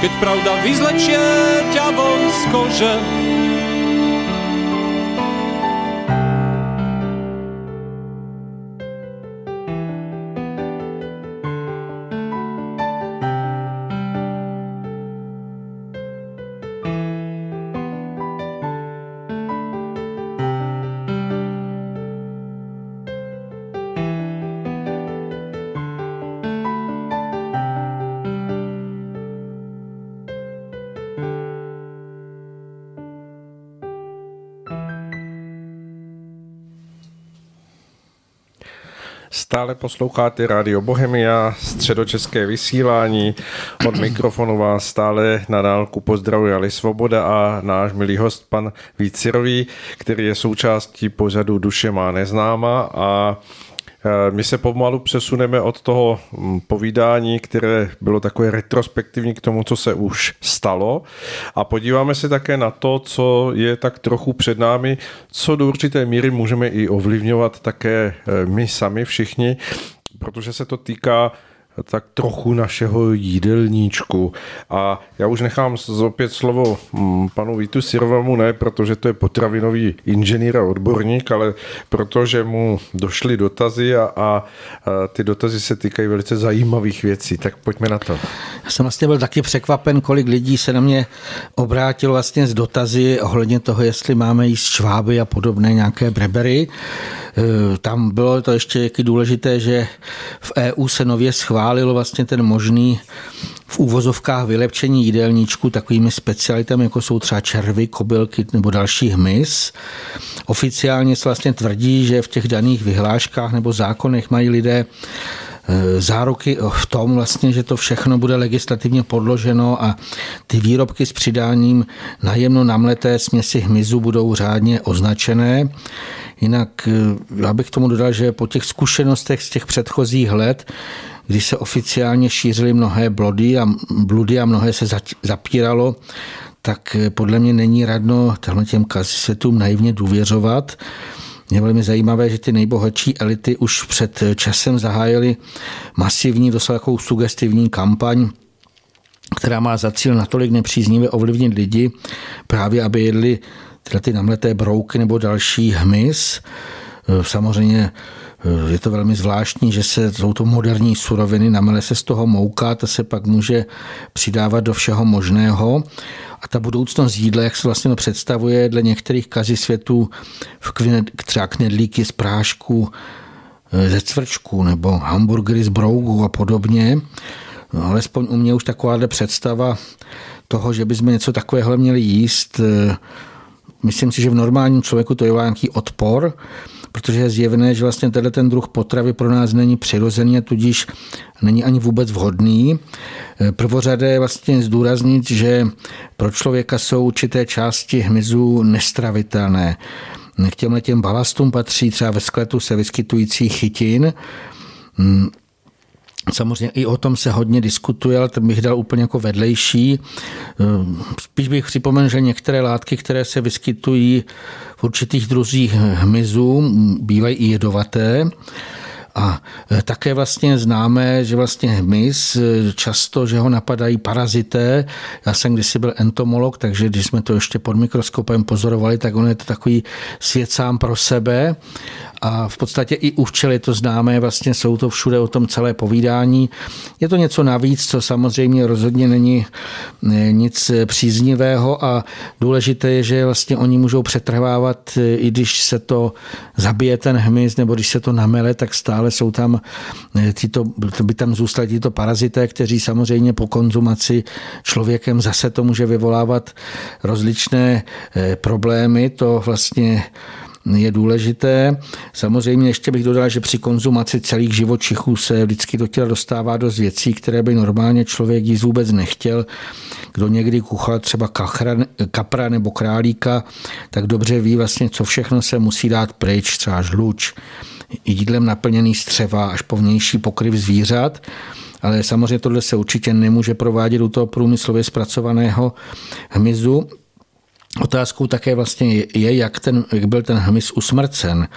Keď pravda vyzlečie ťa von z kože, Stále posloucháte Radio Bohemia, středočeské vysílání. Od mikrofonu vás stále na dálku pozdravuje Ali Svoboda a náš milý host pan Vícirový, který je součástí pořadu Duše má neznáma a my se pomalu přesuneme od toho mm, povídání, které bylo takové retrospektivní k tomu, co se už stalo. A podíváme se také na to, co je tak trochu před námi, co do určité míry můžeme i ovlivňovat také eh, my sami všichni, protože se to týká tak trochu našeho jídelníčku. A já už nechám opět slovo mm, panu Vítu Sirovému, ne protože to je potravinový inženýr a odborník, ale protože mu došly dotazy a, a ty dotazy se týkají velice zajímavých věcí. Tak pojďme na to. Já jsem vlastně byl taky překvapen, kolik lidí se na mě obrátilo vlastně s dotazy ohledně toho, jestli máme jíst šváby a podobné nějaké brebery. E, tam bylo to ještě jaký důležité, že v EU se nově schválilo vlastně ten možný v úvozovkách vylepčení jídelníčku takovými specialitami, jako jsou třeba červy, kobylky nebo další hmyz. Oficiálně se vlastně tvrdí, že v těch daných vyhláškách nebo zákonech mají lidé záruky v tom vlastně, že to všechno bude legislativně podloženo a ty výrobky s přidáním najemno namleté směsi hmyzu budou řádně označené. Jinak e, já bych tomu dodal, že po těch zkušenostech z těch předchozích let, kdy se oficiálně šířily mnohé blody a, bludy a mnohé se zapíralo, tak podle mě není radno těm světům naivně důvěřovat. Je velmi zajímavé, že ty nejbohatší elity už před časem zahájily masivní, doslova takovou sugestivní kampaň, která má za cíl natolik nepříznivě ovlivnit lidi, právě aby jedli tyhle ty namleté brouky nebo další hmyz. Samozřejmě je to velmi zvláštní, že se jsou to moderní suroviny, namele se z toho mouka, to se pak může přidávat do všeho možného. A ta budoucnost jídla, jak se vlastně představuje dle některých kazy světů, v třeba knedlíky z prášku, e, ze cvrčku nebo hamburgery z brougu a podobně. No, alespoň u mě už takováhle představa toho, že bychom něco takového měli jíst, e, myslím si, že v normálním člověku to je nějaký odpor, protože je zjevné, že vlastně tenhle ten druh potravy pro nás není přirozený a tudíž není ani vůbec vhodný. Prvořadé je vlastně zdůraznit, že pro člověka jsou určité části hmyzu nestravitelné. K těmhle těm balastům patří třeba ve skletu se vyskytující chytin, Samozřejmě i o tom se hodně diskutuje, ale to bych dal úplně jako vedlejší. Spíš bych připomenul, že některé látky, které se vyskytují v určitých druzích hmyzu, bývají i jedovaté. A e, také vlastně známe, že vlastně hmyz e, často, že ho napadají parazité. Já jsem kdysi byl entomolog, takže když jsme to ještě pod mikroskopem pozorovali, tak on je to takový svět sám pro sebe a v podstatě i u včely to známe, vlastně jsou to všude o tom celé povídání. Je to něco navíc, co samozřejmě rozhodně není nic příznivého a důležité je, že vlastně oni můžou přetrvávat, i když se to zabije ten hmyz nebo když se to namele, tak stále jsou tam tyto, by tam zůstali tyto parazité, kteří samozřejmě po konzumaci člověkem zase to může vyvolávat rozličné eh, problémy. To vlastně je důležité. Samozřejmě ještě bych dodal, že při konzumaci celých živočichů se vždycky do těla dostává dost věcí, které by normálně člověk jíst vůbec nechtěl. Kdo někdy kuchal třeba kachra, kapra nebo králíka, tak dobře ví vlastně, co všechno se musí dát pryč, třeba žluč, jídlem naplněný střeva až po vnější pokryv zvířat ale samozřejmě tohle se určitě nemůže provádět u toho průmyslově zpracovaného hmyzu. Otázkou také vlastně je, jak, ten, jak byl ten hmyz usmrcen.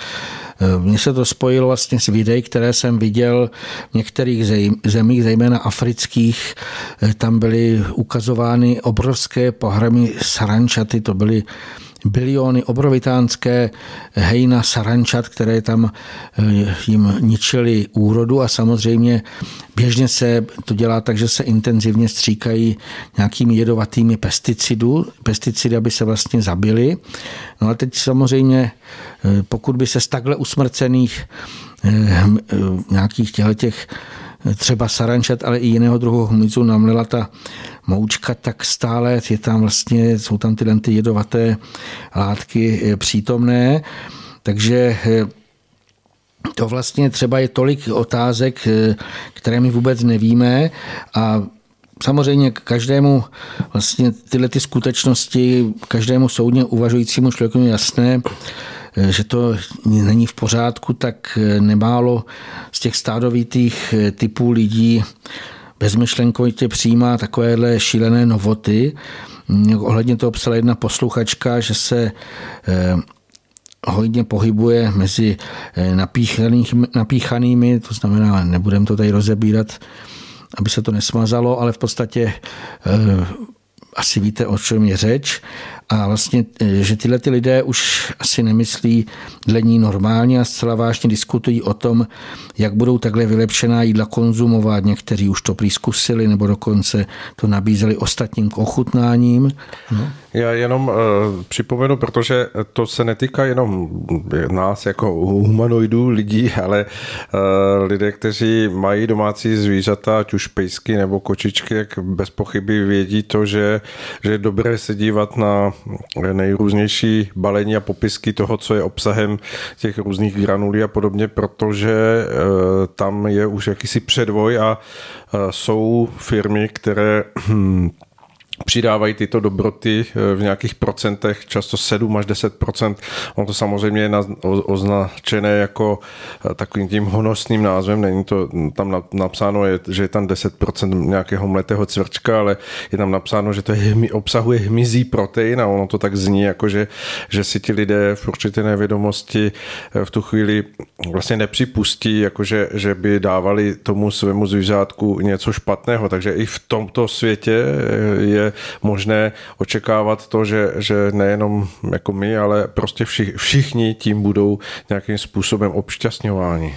Mně se to spojilo vlastně s videí, které jsem viděl v některých zemích, zejména afrických. Tam byly ukazovány obrovské pohramy sarančaty, to byly biliony obrovitánské hejna sarančat, které tam eh, jim ničily úrodu a samozřejmě běžně se to dělá tak, že se intenzivně stříkají nějakými jedovatými pesticidu, pesticidy, aby se vlastně zabili. No a teď samozřejmě, eh, pokud by se z takhle usmrcených eh, nějakých těch třeba sarančat, ale i jiného druhu hmyzu namlela ta moučka, tak stále je tam vlastně, jsou tam tyhle ty jedovaté látky eh, přítomné. Takže eh, to vlastně třeba je tolik otázek, eh, které my vůbec nevíme a Samozřejmě každému vlastně tyhle ty skutečnosti, každému soudně uvažujícímu člověku je jasné, že to není v pořádku, tak nemálo z těch stádovitých typů lidí bezmyšlenkovitě přijímá takovéhle šílené novoty. Ohledně toho psala jedna posluchačka, že se eh, hodně pohybuje mezi eh, napíchanými, to znamená, nebudem to tady rozebírat, aby se to nesmazalo, ale v podstatě eh, asi víte, o čem je řeč. A vlastně, e, že tyhle ty lidé už asi nemyslí dle ní normálně a zcela vážně diskutují o tom, jak budou takhle vylepšená jídla konzumovat. Někteří už to přizkusili nebo dokonce to nabízeli ostatním k ochutnáním. No. Já jenom uh, připomenu, protože to se netýká jenom nás jako humanoidů, lidí, ale uh, lidé, kteří mají domácí zvířata, ať už pejsky nebo kočičky, jak bez pochyby vědí to, že že je dobré se dívat na nejrůznější balení a popisky toho, co je obsahem těch různých granulí a podobně, protože tam je už jakýsi předvoj a jsou firmy, které hm, přidávají tyto dobroty eh, v nějakých procentech, často 7 až 10 On to samozřejmě je označené jako eh, takovým tím honosným názvem, není to tam napsáno, že je tam 10% nějakého mletého cvrčka, ale je tam napsáno, že to je, obsahuje hmyzí protein a ono to tak zní, jako že, že si ti lidé v určité nevědomosti eh, v tu chvíli vlastně nepřipustí, jakože, že by dávali tomu svému zvířátku něco špatného. Takže i v tomto světě je možné očekávat to, že, že nejenom jako my, ale prostě vši, všichni tím budou nějakým způsobem obšťastňováni.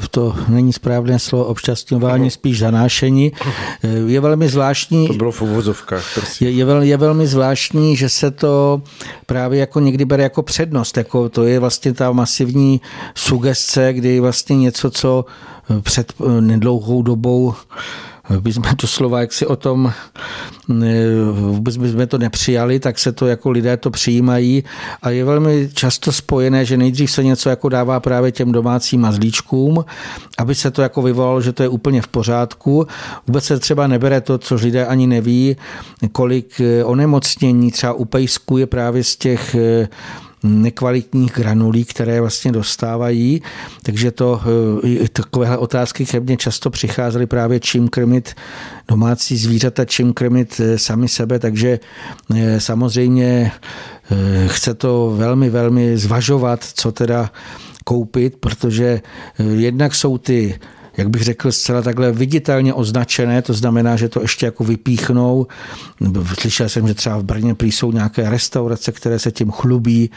V to není správné slovo obšťastňování, spíš zanášení. Je velmi zvláštní. To bylo v uvozovkách. Je, je, vel, je velmi zvláštní, že se to právě jako někdy bere jako přednost. Jako to je vlastně ta masivní sugestce, kdy vlastně něco, co před nedlouhou dobou bychom to slova, jak si o tom, vůbec bychom to nepřijali, tak se to jako lidé to přijímají a je velmi často spojené, že nejdřív se něco jako dává právě těm domácím mazlíčkům, aby se to jako vyvolalo, že to je úplně v pořádku. Vůbec se třeba nebere to, co lidé ani neví, kolik onemocnění třeba u pejsků je právě z těch nekvalitních granulí, které vlastně dostávají. Takže to, eh, takovéhle otázky ke mně často přicházely právě čím krmit domácí zvířata, čím krmit eh, sami sebe, takže eh, samozřejmě chce to velmi, velmi zvažovat, co teda koupit, protože jednak jsou ty jak bych řekl, zcela takhle viditelně označené, to znamená, že to ještě jako vypíchnou. Slyšel jsem, že třeba v Brně prý jsou nějaké restaurace, které se tím chlubí,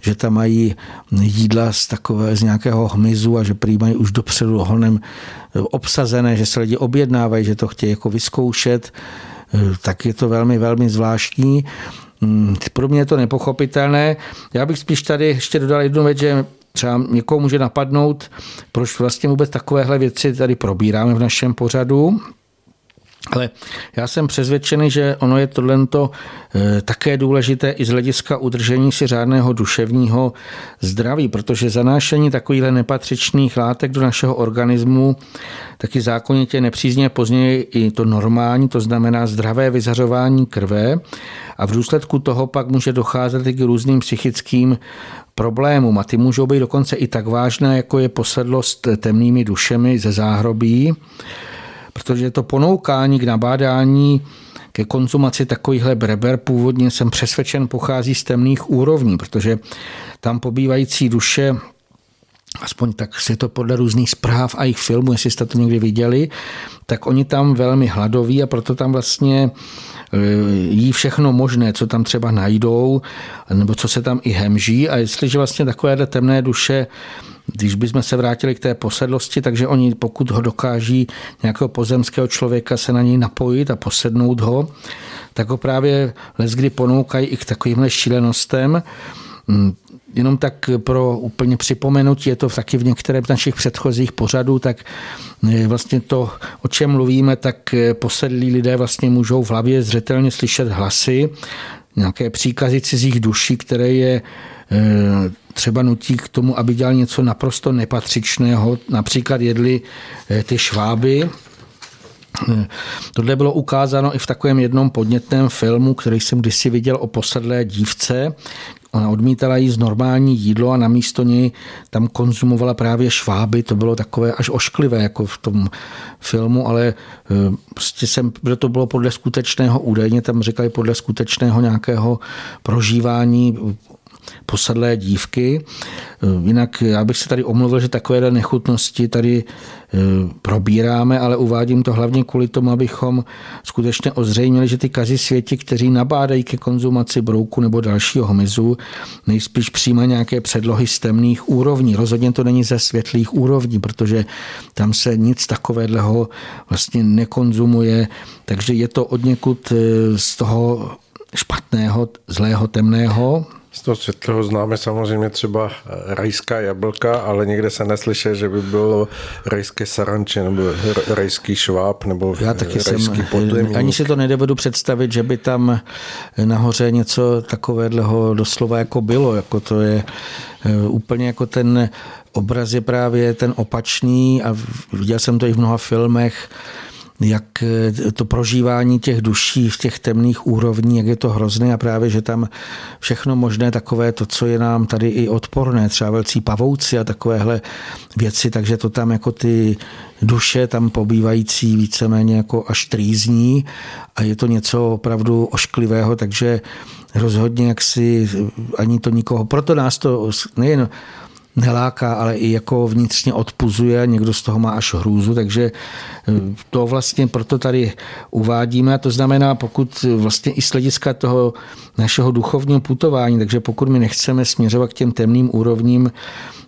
že tam mají jídla z, takové, z nějakého hmyzu a že prý mají už dopředu honem obsazené, že se lidi objednávají, že to chtějí jako vyzkoušet, tak je to velmi, velmi zvláštní. Pro mě je to nepochopitelné. Já bych spíš tady ještě dodal jednu věc, že třeba někoho může napadnout, proč vlastně vůbec takovéhle věci tady probíráme v našem pořadu. Ale já jsem přesvědčený, že ono je tohle eh, také důležité i z hlediska udržení si řádného duševního zdraví, protože zanášení takovýchhle nepatřičných látek do našeho organismu taky zákonitě nepřízně později i to normální, to znamená zdravé vyzařování krve a v důsledku toho pak může docházet i k různým psychickým problémům a ty můžou být dokonce i tak vážné, jako je posedlost temnými dušemi ze záhrobí, protože to ponoukání k nabádání ke konzumaci takovýchhle breber původně jsem přesvědčen pochází z temných úrovní, protože tam pobývající duše aspoň tak si to podle různých zpráv a jejich filmů, jestli jste to někdy viděli, tak oni tam velmi hladoví a proto tam vlastně Eh, jí všechno možné, co tam třeba najdou, nebo co se tam i hemží. A jestliže vlastně takovéhle temné duše když bychom se vrátili k té posedlosti, takže oni, pokud ho dokáží nějakého pozemského člověka se na něj napojit a posednout ho, tak ho právě kdy ponoukají i k takovýmhle šílenostem. Jenom tak pro úplně připomenutí, je to taky v některém z našich předchozích pořadů, tak eh, vlastně to, o čem mluvíme, tak eh, posedlí lidé vlastně můžou v hlavě zřetelně slyšet hlasy, nějaké příkazy cizích duší, které je eh, třeba nutí k tomu, aby dělal něco naprosto nepatřičného, například jedli ty šváby, Tohle bylo ukázáno i v takovém jednom podnětném filmu, který jsem kdysi viděl o posedlé dívce, Ona odmítala jíst normální jídlo a namísto něj tam konzumovala právě šváby. To bylo takové až ošklivé, jako v tom filmu, ale e, prostě jsem, to bylo podle skutečného, údajně tam říkali podle skutečného nějakého prožívání posadlé dívky. Jinak já bych se tady omluvil, že takové nechutnosti tady e, probíráme, ale uvádím to hlavně kvůli tomu, abychom skutečně ozřejmili, že ty kazi světi, kteří nabádají ke konzumaci brouku nebo dalšího hmyzu, nejspíš přijímají nějaké předlohy z temných úrovní. Rozhodně to není ze světlých úrovní, protože tam se nic takového vlastně nekonzumuje, takže je to od někud e, z toho špatného, zlého, temného Z toho světlého známe samozřejmě třeba eh, rajská jablka, ale někde se neslyše, že by bylo rajské saranče nebo rajský šváb nebo Já taky rajský jsem, potemník. Ani si to nedovedu představit, že by tam nahoře něco takového doslova jako bylo. Jako to je eh, úplně jako ten obraz je právě ten opačný a viděl jsem to i v mnoha filmech, jak eh, to prožívání těch duší v těch temných úrovních, jak je to hrozné a právě, že tam všechno možné takové to, co je nám tady i odporné, třeba velcí pavouci a takovéhle věci, takže to tam jako ty duše tam pobývající víceméně jako až trýzní a je to něco opravdu ošklivého, takže rozhodně jak si ani to nikoho, proto nás to nejen neláká, ale i jako vnitřně odpuzuje, někdo z toho má až hrůzu, takže eh, to vlastně proto tady uvádíme. A to znamená, pokud vlastně i z hlediska toho našeho duchovního putování, takže pokud my nechceme směřovat k těm temným úrovním,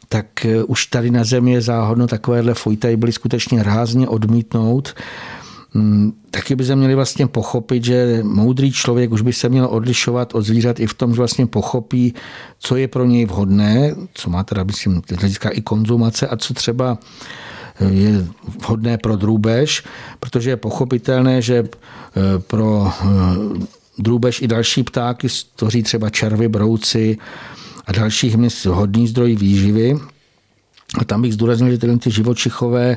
tak eh, už tady na zemi je záhodno takovéhle fojtaj byly skutečně rázně odmítnout taky by se měli vlastně pochopit, že moudrý člověk už by se měl odlišovat od zvířat i v tom, že vlastně pochopí, co je pro něj vhodné, co má teda, myslím, hlediska i konzumace a co třeba eh, je vhodné pro drůbež, protože je pochopitelné, že eh, pro eh, drůbež i další ptáky stvoří třeba červy, brouci a další hmyz hodný zdroj výživy. A tam bych zdůraznil, že tyhle ty živočichové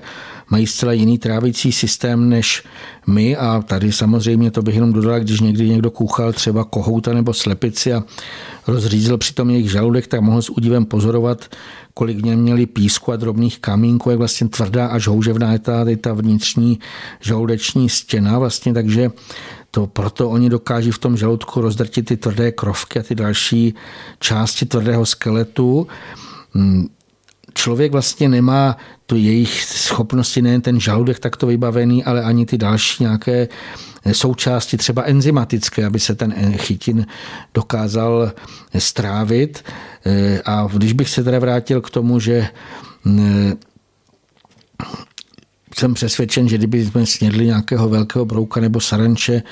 mají zcela jiný trávicí systém než my. A tady samozřejmě to bych jenom dodal, když někdy někdo kouchal třeba kohouta nebo slepici a rozřízl přitom jejich žaludek, tak mohl s údivem pozorovat, kolik něm měli písku a drobných kamínků, jak vlastně tvrdá až houževná je ta, ta vnitřní žaludeční stěna vlastně, takže to proto oni dokáží v tom žaludku rozdrtit ty tvrdé krovky a ty další části tvrdého skeletu. Hmm, člověk vlastně nemá tu jejich schopnosti, nejen ten žaludek takto vybavený, ale ani ty další nějaké součásti třeba enzymatické, aby se ten chytin dokázal strávit. A když bych se teda vrátil k tomu, že mm, jsem přesvědčen, že kdyby jsme snědli nějakého velkého brouka nebo saranče,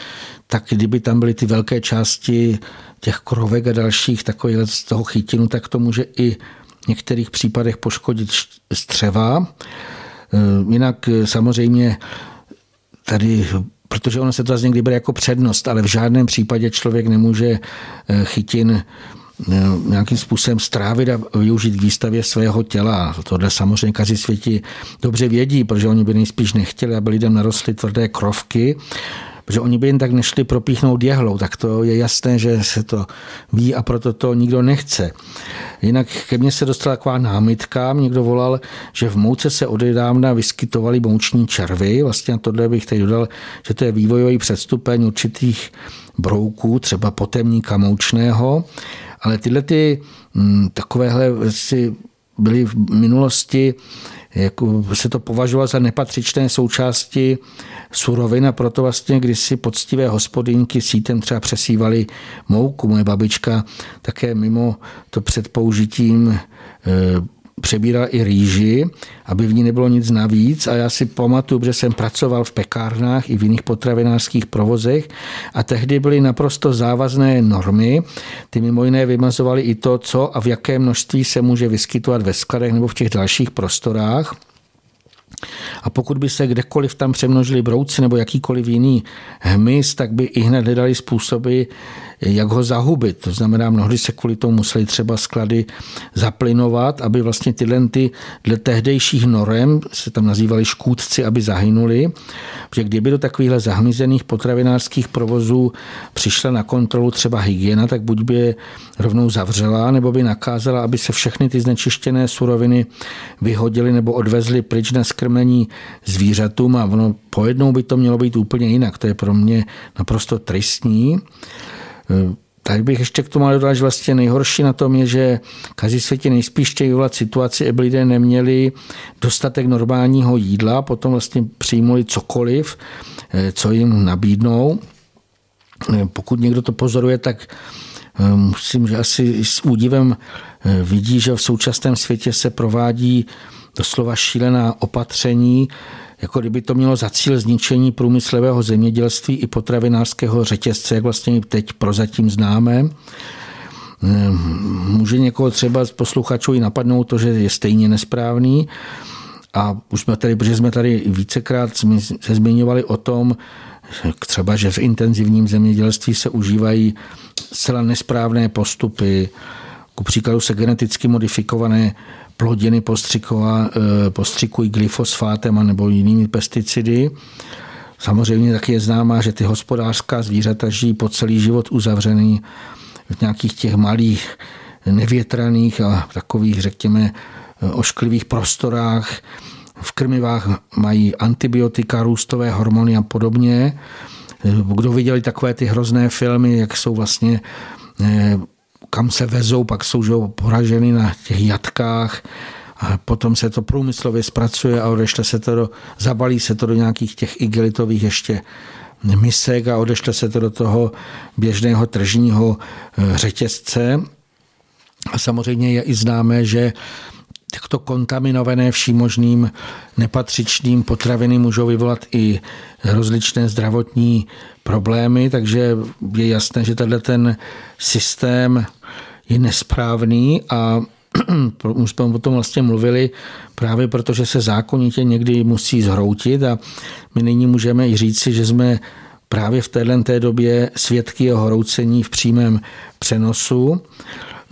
tak kdyby tam byly ty velké části těch krovek a dalších takových z toho chytinu, tak to může i v některých případech poškodit střeva. E, jinak e, samozřejmě tady protože ono se to někdy bere jako přednost, ale v žádném případě člověk nemůže e, chytin nějakým způsobem strávit a využít k výstavě svého těla. Tohle samozřejmě každý světi dobře vědí, protože oni by nejspíš nechtěli, aby lidem narostly tvrdé krovky, protože oni by jen tak nešli propíchnout jehlou, tak to je jasné, že se to ví a proto to nikdo nechce. Jinak ke mně se dostala taková námitka, někdo volal, že v mouce se odedávna vyskytovaly mouční červy, vlastně tohle bych tady dodal, že to je vývojový předstupeň určitých brouků, třeba potemníka moučného, ale tyhle ty hm, takovéhle si byly v minulosti jako se to považovalo za nepatřičné součásti surovin a proto vlastně kdysi poctivé hospodinky sítem třeba přesývaly mouku. Moje babička také mimo to před použitím e, přebíral i rýži, aby v ní nebylo nic navíc a já si pamatuju, že jsem pracoval v pekárnách i v jiných potravinářských provozech a tehdy byly naprosto závazné normy. Ty mimo jiné vymazovaly i to, co a v jaké množství se může vyskytovat ve skladech nebo v těch dalších prostorách. A pokud by se kdekoliv tam přemnožili brouci nebo jakýkoliv jiný hmyz, tak by i hned hledali způsoby, jak ho zahubit. To znamená, mnohdy se kvůli tomu museli třeba sklady zaplynovat, aby vlastně tyhle ty dle tehdejších norem, se tam nazývali škůdci, aby zahynuli. Protože kdyby do takovýchhle zahmizených potravinářských provozů přišla na kontrolu třeba hygiena, tak buď by je rovnou zavřela, nebo by nakázala, aby se všechny ty znečištěné suroviny vyhodily nebo odvezly pryč na skrmení zvířatům a ono pojednou by to mělo být úplně jinak. To je pro mě naprosto tristní. Tak bych ještě k tomu dodal, že vlastně nejhorší na tom je, že každý světě nejspíš chtějí vyvolat situaci, aby lidé neměli dostatek normálního jídla, potom vlastně přijmuli cokoliv, eh, co jim nabídnou. Eh, pokud někdo to pozoruje, tak eh, musím, že asi s údivem vidí, že v současném světě se provádí doslova šílená opatření, jako kdyby to mělo za cíl zničení průmyslového zemědělství i potravinářského řetězce, jak vlastně teď prozatím známe. může někoho třeba z posluchačů i napadnout to, že je stejně nesprávný. A už jsme tady, protože jsme tady vícekrát se zmiňovali o tom, třeba, že v intenzivním zemědělství se užívají zcela nesprávné postupy, ku příkladu se geneticky modifikované plodiny eh, postřikují glyfosfátem nebo jinými pesticidy. Samozřejmě taky je známá, že ty hospodářská zvířata žijí po celý život uzavřený v nějakých těch malých nevětraných a takových, řekněme, ošklivých prostorách. V krmivách mají antibiotika, růstové hormony a podobně. Kdo viděli takové ty hrozné filmy, jak jsou vlastně eh, kam se vezou, pak jsou že, poraženy na těch jatkách, a potom se to průmyslově zpracuje a odešle se to do, zabalí se to do nějakých těch igelitových ještě misek a odešle se to do toho běžného tržního eh, řetězce. A samozřejmě je i známé, že takto kontaminované vším možným nepatřičným potraviny můžou vyvolat i rozličné zdravotní problémy, takže je jasné, že tenhle ten systém je nesprávný a už jsme o tom vlastně mluvili, právě protože se zákonitě někdy musí zhroutit a my nyní můžeme i říci, že jsme právě v této době svědky jeho hroucení v přímém přenosu.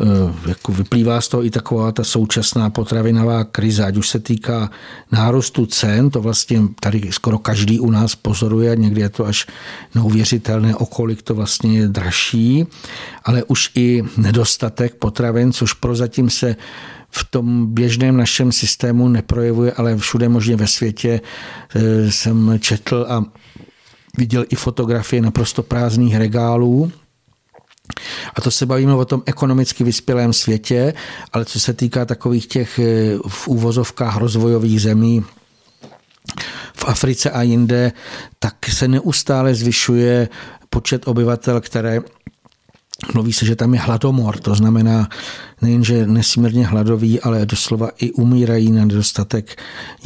Eh, jako vyplývá z toho i taková ta současná potravinová krize, ať už se týká nárůstu cen, to vlastně tady skoro každý u nás pozoruje, někdy je to až neuvěřitelné, okolik to vlastně je dražší, ale už i nedostatek potravin, což prozatím se v tom běžném našem systému neprojevuje, ale všude možně ve světě eh, jsem četl a viděl i fotografie naprosto prázdných regálů, a to se bavíme o tom ekonomicky vyspělém světě, ale co se týká takových těch eh, v úvozovkách rozvojových zemí, v Africe a jinde, tak se neustále zvyšuje počet obyvatel, které Mluví se, že tam je hladomor, to znamená nejenže nesmírně hladoví, ale doslova i umírají na nedostatek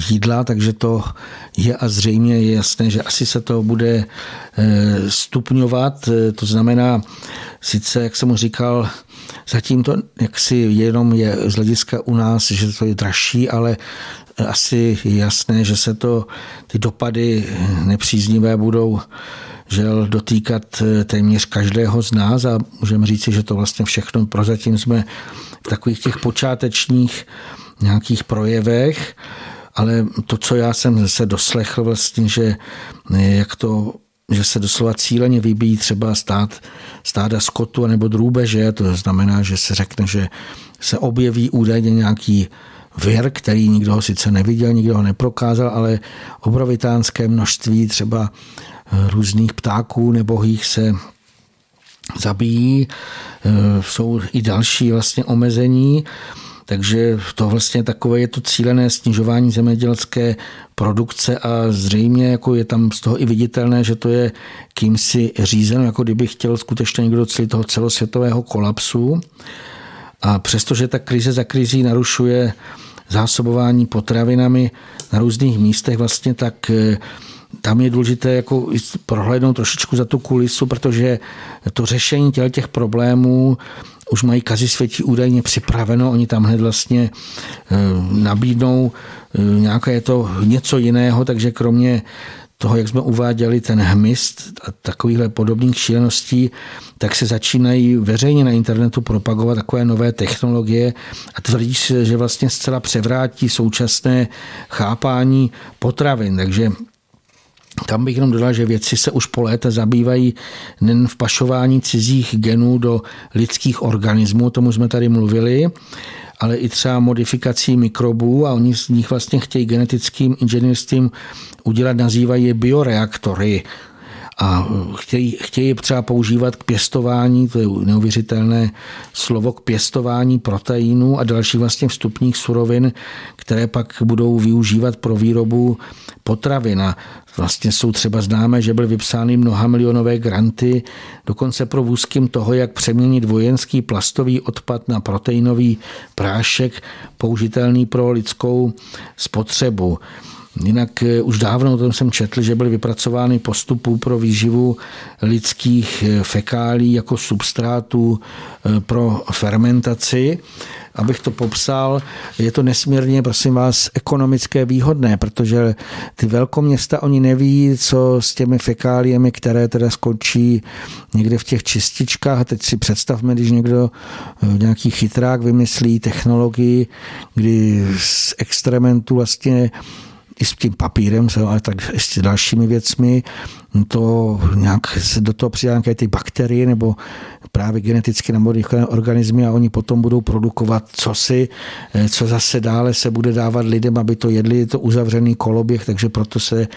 jídla, takže to je a zřejmě je jasné, že asi se to bude eh, stupňovat. To znamená, sice, jak jsem mu říkal, zatím to jaksi jenom je z hlediska u nás, že to je dražší, ale asi je jasné, že se to, ty dopady nepříznivé budou žel dotýkat eh, téměř každého z nás a můžeme říci, že to vlastně všechno prozatím jsme v takových těch počátečních nějakých projevech, ale to, co já jsem se doslechl vlastně, že eh, jak to že se doslova cíleně vybíjí třeba stát, stáda skotu nebo drůbeže, to znamená, že se řekne, že se objeví údajně nějaký vir, který nikdo ho sice neviděl, nikdo ho neprokázal, ale obrovitánské množství třeba různých ptáků nebohých se zabíjí. Eh, jsou i další vlastně omezení. Takže to vlastně takové je to cílené snižování zemědělské produkce a zřejmě jako je tam z toho i viditelné, že to je kýmsi řízeno, jako kdyby chtěl skutečně někdo docílit toho celosvětového kolapsu. A přestože ta krize za krizí narušuje zásobování potravinami na různých místech, vlastně tak eh, tam je důležité jako prohlédnout trošičku za tu kulisu, protože to řešení těch problémů už mají kazi světí údajně připraveno, oni tam hned vlastně eh, nabídnou eh, nějaké to něco jiného, takže kromě toho, jak jsme uváděli ten hmyst a takovýchhle podobných šíleností, tak se začínají veřejně na internetu propagovat takové nové technologie a tvrdí se, že vlastně zcela převrátí současné chápání potravin. Takže tam bych jenom dodal, že vědci se už po léta zabývají nejen v pašování cizích genů do lidských organismů, tomu jsme tady mluvili, ale i třeba modifikací mikrobů a oni z nich vlastně chtějí genetickým inženýrstvím udělat, nazývají je bioreaktory a chtějí, chtějí třeba používat k pěstování, to je neuvěřitelné slovo, k pěstování proteinů a dalších vlastně vstupních surovin, které pak budou využívat pro výrobu potravin. A vlastně jsou třeba známé, že byly vypsány mnoha milionové granty, dokonce pro vůzkým toho, jak přeměnit vojenský plastový odpad na proteinový prášek použitelný pro lidskou spotřebu. Jinak eh, už dávno o tom jsem četl, že byly vypracovány postupy pro výživu lidských eh, fekálí jako substrátu eh, pro fermentaci. Abych to popsal, je to nesmírně, prosím vás, ekonomické výhodné, protože ty velkoměsta, oni neví, co s těmi fekáliemi, které teda skončí někde v těch čističkách. A teď si představme, když někdo, nějaký chytrák vymyslí technologii, kdy z extrementu vlastně i s tím papírem, ale tak s dalšími věcmi, to nějak se do toho přidá nějaké ty bakterie nebo právě geneticky namodifikované organismy a oni potom budou produkovat cosi, eh, co zase dále se bude dávat lidem, aby to jedli, je to uzavřený koloběh, takže proto se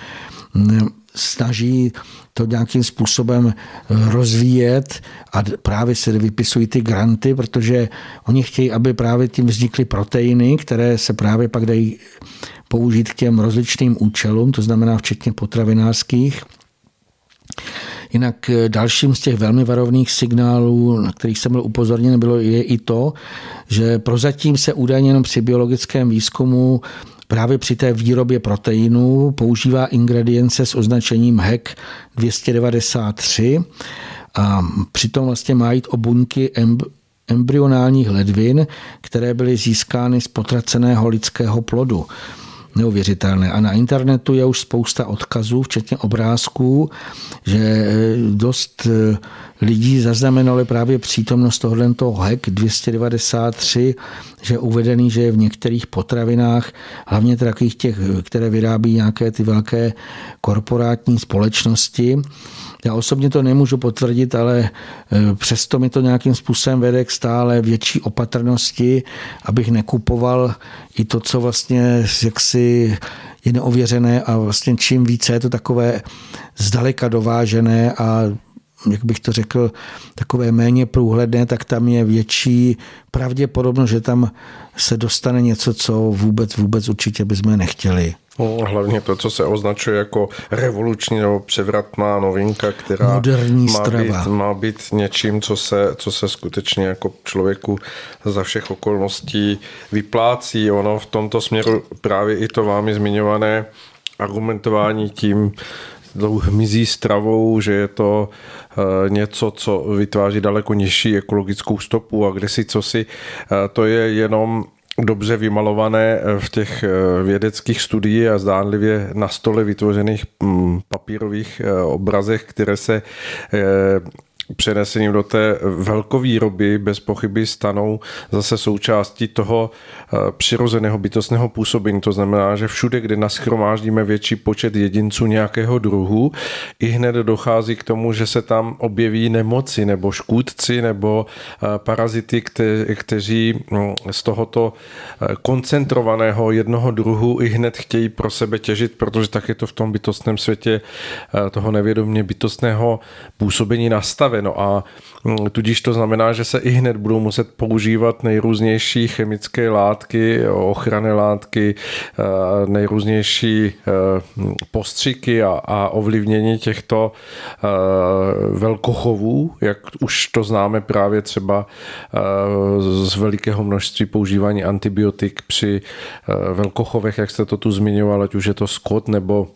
mm, snaží to nějakým způsobem rozvíjet a právě se vypisují ty granty, protože oni chtějí, aby právě tím vznikly proteiny, které se právě pak dají použít k těm rozličným účelům, to znamená včetně potravinářských. Jinak eh, dalším z těch velmi varovných signálů, na kterých jsem byl upozorněn, bylo je i to, že prozatím se údajně jenom při biologickém výzkumu právě při té výrobě proteinů používá ingredience s označením HEC 293 a přitom vlastně má jít o buňky embryonálních ledvin, které byly získány z potraceného lidského plodu neuvěřitelné. A na internetu je už spousta odkazů, včetně obrázků, že eh, dost eh, lidí zaznamenali právě přítomnost tohoto HEC 293, že je uvedený, že je v některých potravinách, hlavně takových těch, které vyrábí nějaké ty velké korporátní společnosti, já osobně to nemůžu potvrdit, ale e, přesto mi to nějakým způsobem vede k stále větší opatrnosti, abych nekupoval i to, co vlastně jaksi je neověřené a vlastně čím více je to takové zdaleka dovážené a jak bych to řekl, takové méně průhledné, tak tam je větší pravděpodobnost, že tam se dostane něco, co vůbec, vůbec určitě bychom nechtěli. No, hlavně to, co se označuje jako revoluční nebo převratná novinka, která Moderní má, strava. být, má být něčím, co se, co se skutečně jako člověku za všech okolností vyplácí. Ono v tomto směru právě i to vámi zmiňované argumentování tím, tou hmyzí stravou, že je to eh, něco, co vytváří daleko nižší ekologickou stopu a kde si co si, eh, to je jenom dobře vymalované eh, v těch vědeckých studiích a zdánlivě na stole vytvořených mm, papírových obrazech, které se přenesením do té velkovýroby bez pochyby stanou zase součástí toho eh, přirozeného bytostného působení. To znamená, že všude, kde naschromáždíme větší počet jedinců nějakého druhu, i hned dochází k tomu, že se tam objeví nemoci nebo škůdci nebo eh, parazity, kte, kteří mm, z tohoto eh, koncentrovaného jednoho druhu i hned chtějí pro sebe těžit, protože tak je to v tom bytostném světě toho nevědomě bytostného působení nastavené No a mm, tudíž to znamená, že se i hned budou muset používat nejrůznější chemické látky, ochranné látky, eh, nejrůznější eh, postřiky a, a ovlivnění těchto eh, velkochovů, jak už to známe právě třeba z velikého množství používání antibiotik při velkochovech, jak jste to tu zmiňoval, ať už je to skot nebo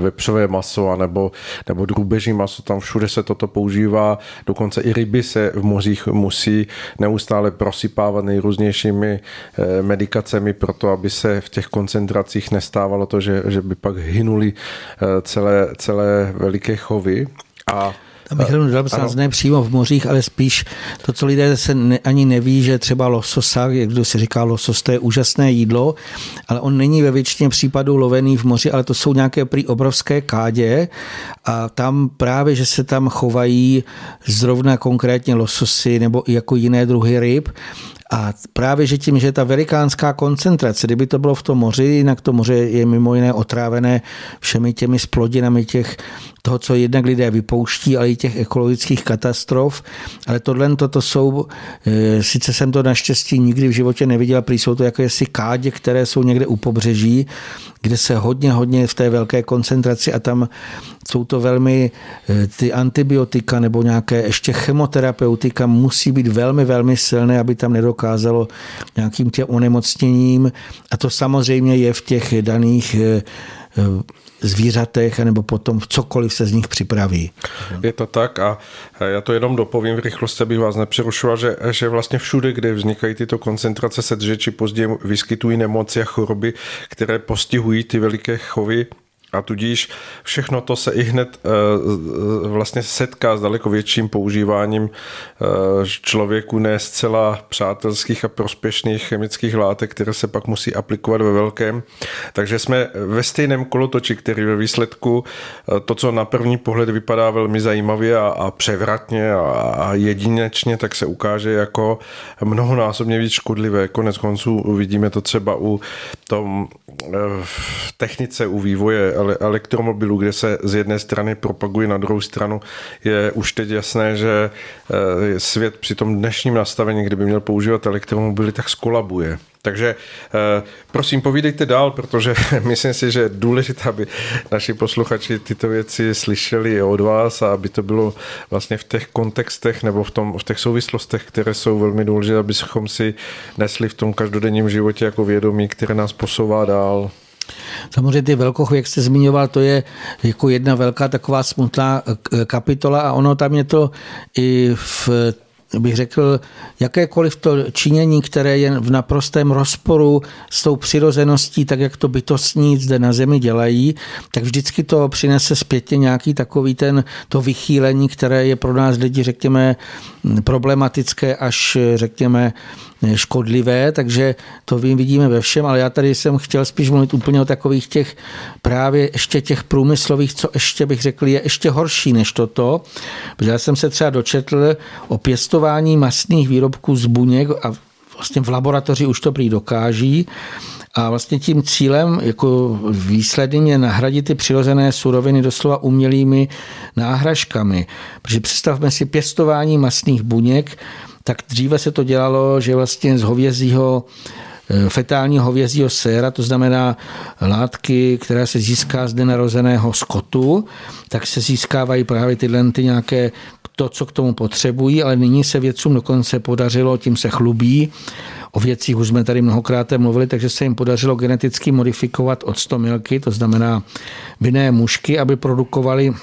vepřové maso nebo, nebo drůbeží maso, tam všude se toto používá, dokonce i ryby se v mořích musí neustále prosypávat nejrůznějšími eh, medikacemi pro to, aby se v těch koncentracích nestávalo to, že, že by pak hynuli eh, celé, celé veliké chovy. A bych jenom dodal, snad ne přímo v mořích, ale spíš to, co lidé se ne, ani neví, že třeba lososa, jak kdo se říká losos, to je úžasné jídlo, ale on není ve většině případů lovený v moři, ale to jsou nějaké prý obrovské kádě a tam právě, že se tam chovají zrovna konkrétně lososy nebo i jako jiné druhy ryb a právě, že tím, že ta velikánská koncentrace, kdyby to bylo v tom moři, jinak to moře je mimo jiné otrávené všemi těmi splodinami těch, toho, co jednak lidé vypouští, ale i těch ekologických katastrof. Ale tohle to jsou, e, sice jsem to naštěstí nikdy v životě neviděl, prý jsou to jakési kádě, které jsou někde u pobřeží, kde se hodně, hodně v té velké koncentraci a tam jsou to velmi, e, ty antibiotika nebo nějaké ještě chemoterapeutika musí být velmi, velmi silné, aby tam nedokázali dokázalo nějakým těm onemocněním. A to samozřejmě je v těch daných eh, zvířatech, nebo potom cokoliv se z nich připraví. Je to tak a já to jenom dopovím v rychlosti, abych vás nepřerušoval, že, že vlastně všude, kde vznikají tyto koncentrace sedře, či později vyskytují nemoci a choroby, které postihují ty veliké chovy, a tudíž všechno to se i hned eh, vlastně setká s daleko větším používáním eh, člověku ne zcela přátelských a prospěšných chemických látek, které se pak musí aplikovat ve velkém. Takže jsme ve stejném kolotoči, který ve výsledku eh, to, co na první pohled vypadá velmi zajímavě a, a převratně a, a jedinečně, tak se ukáže jako mnohonásobně víc škodlivé. Konec konců uvidíme to třeba u tom v technice, u vývoje elektromobilů, kde se z jedné strany propaguje, na druhou stranu je už teď jasné, že eh, svět při tom dnešním nastavení, kdyby měl používat elektromobily, tak skolabuje. Takže eh, prosím, povídejte dál, protože myslím si, že je důležité, aby naši posluchači tyto věci slyšeli od vás a aby to bylo vlastně v těch kontextech nebo v, tom, v těch souvislostech, které jsou velmi důležité, abychom si nesli v tom každodenním životě jako vědomí, které nás posouvá dál. Samozřejmě ty velkoch, jak jste zmiňoval, to je jako jedna velká taková smutná eh, kapitola a ono tam je to i v bych řekl, jakékoliv to činění, které je v naprostém rozporu s tou přirozeností, tak jak to bytostní zde na zemi dělají, tak vždycky to přinese zpětně nějaký takový ten, to vychýlení, které je pro nás lidi, řekněme, problematické až, řekněme, škodlivé, takže to vidíme ve všem, ale já tady jsem chtěl spíš mluvit úplně o takových těch právě ještě těch průmyslových, co ještě bych řekl, je ještě horší než toto, protože já jsem se třeba dočetl o pěstování masných výrobků z buněk a vlastně v laboratoři už to prý dokáží, a vlastně tím cílem, jako výsledným je nahradit ty přirozené suroviny doslova umělými náhražkami. Protože představme si pěstování masných buněk, tak dříve se to dělalo, že vlastně z hovězího eh, fetálního hovězího séra, to znamená látky, která se získá z nenarozeného skotu, tak se získávají právě tyhle ty nějaké to, co k tomu potřebují, ale nyní se vědcům dokonce podařilo, tím se chlubí, o věcích už jsme tady mnohokrát mluvili, takže se jim podařilo geneticky modifikovat od 100 milky, to znamená vinné mušky, aby produkovali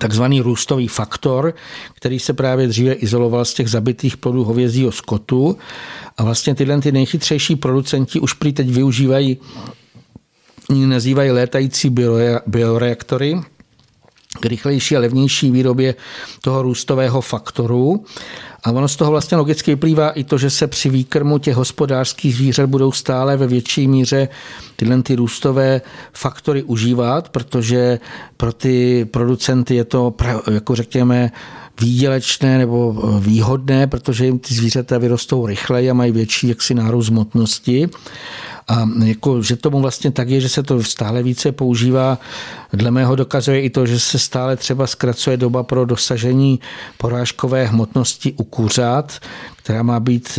takzvaný růstový faktor, který se právě dříve izoloval z těch zabitých plodů hovězího skotu. A vlastně tyhle ty nejchytřejší producenti už prý teď využívají, nazývají létající bioreaktory, k rychlejší a levnější výrobě toho růstového faktoru. A ono z toho vlastně logicky vyplývá i to, že se při výkrmu těch hospodářských zvířat budou stále ve větší míře tyhle ty růstové faktory užívat, protože pro ty producenty je to, jako řekněme, výdělečné nebo výhodné, protože jim ty zvířata vyrostou rychleji a mají větší jaksi nárůst hmotnosti. A jako, že tomu vlastně tak je, že se to stále více používá. Dle mého dokazuje i to, že se stále třeba zkracuje doba pro dosažení porážkové hmotnosti u kuřat, která má být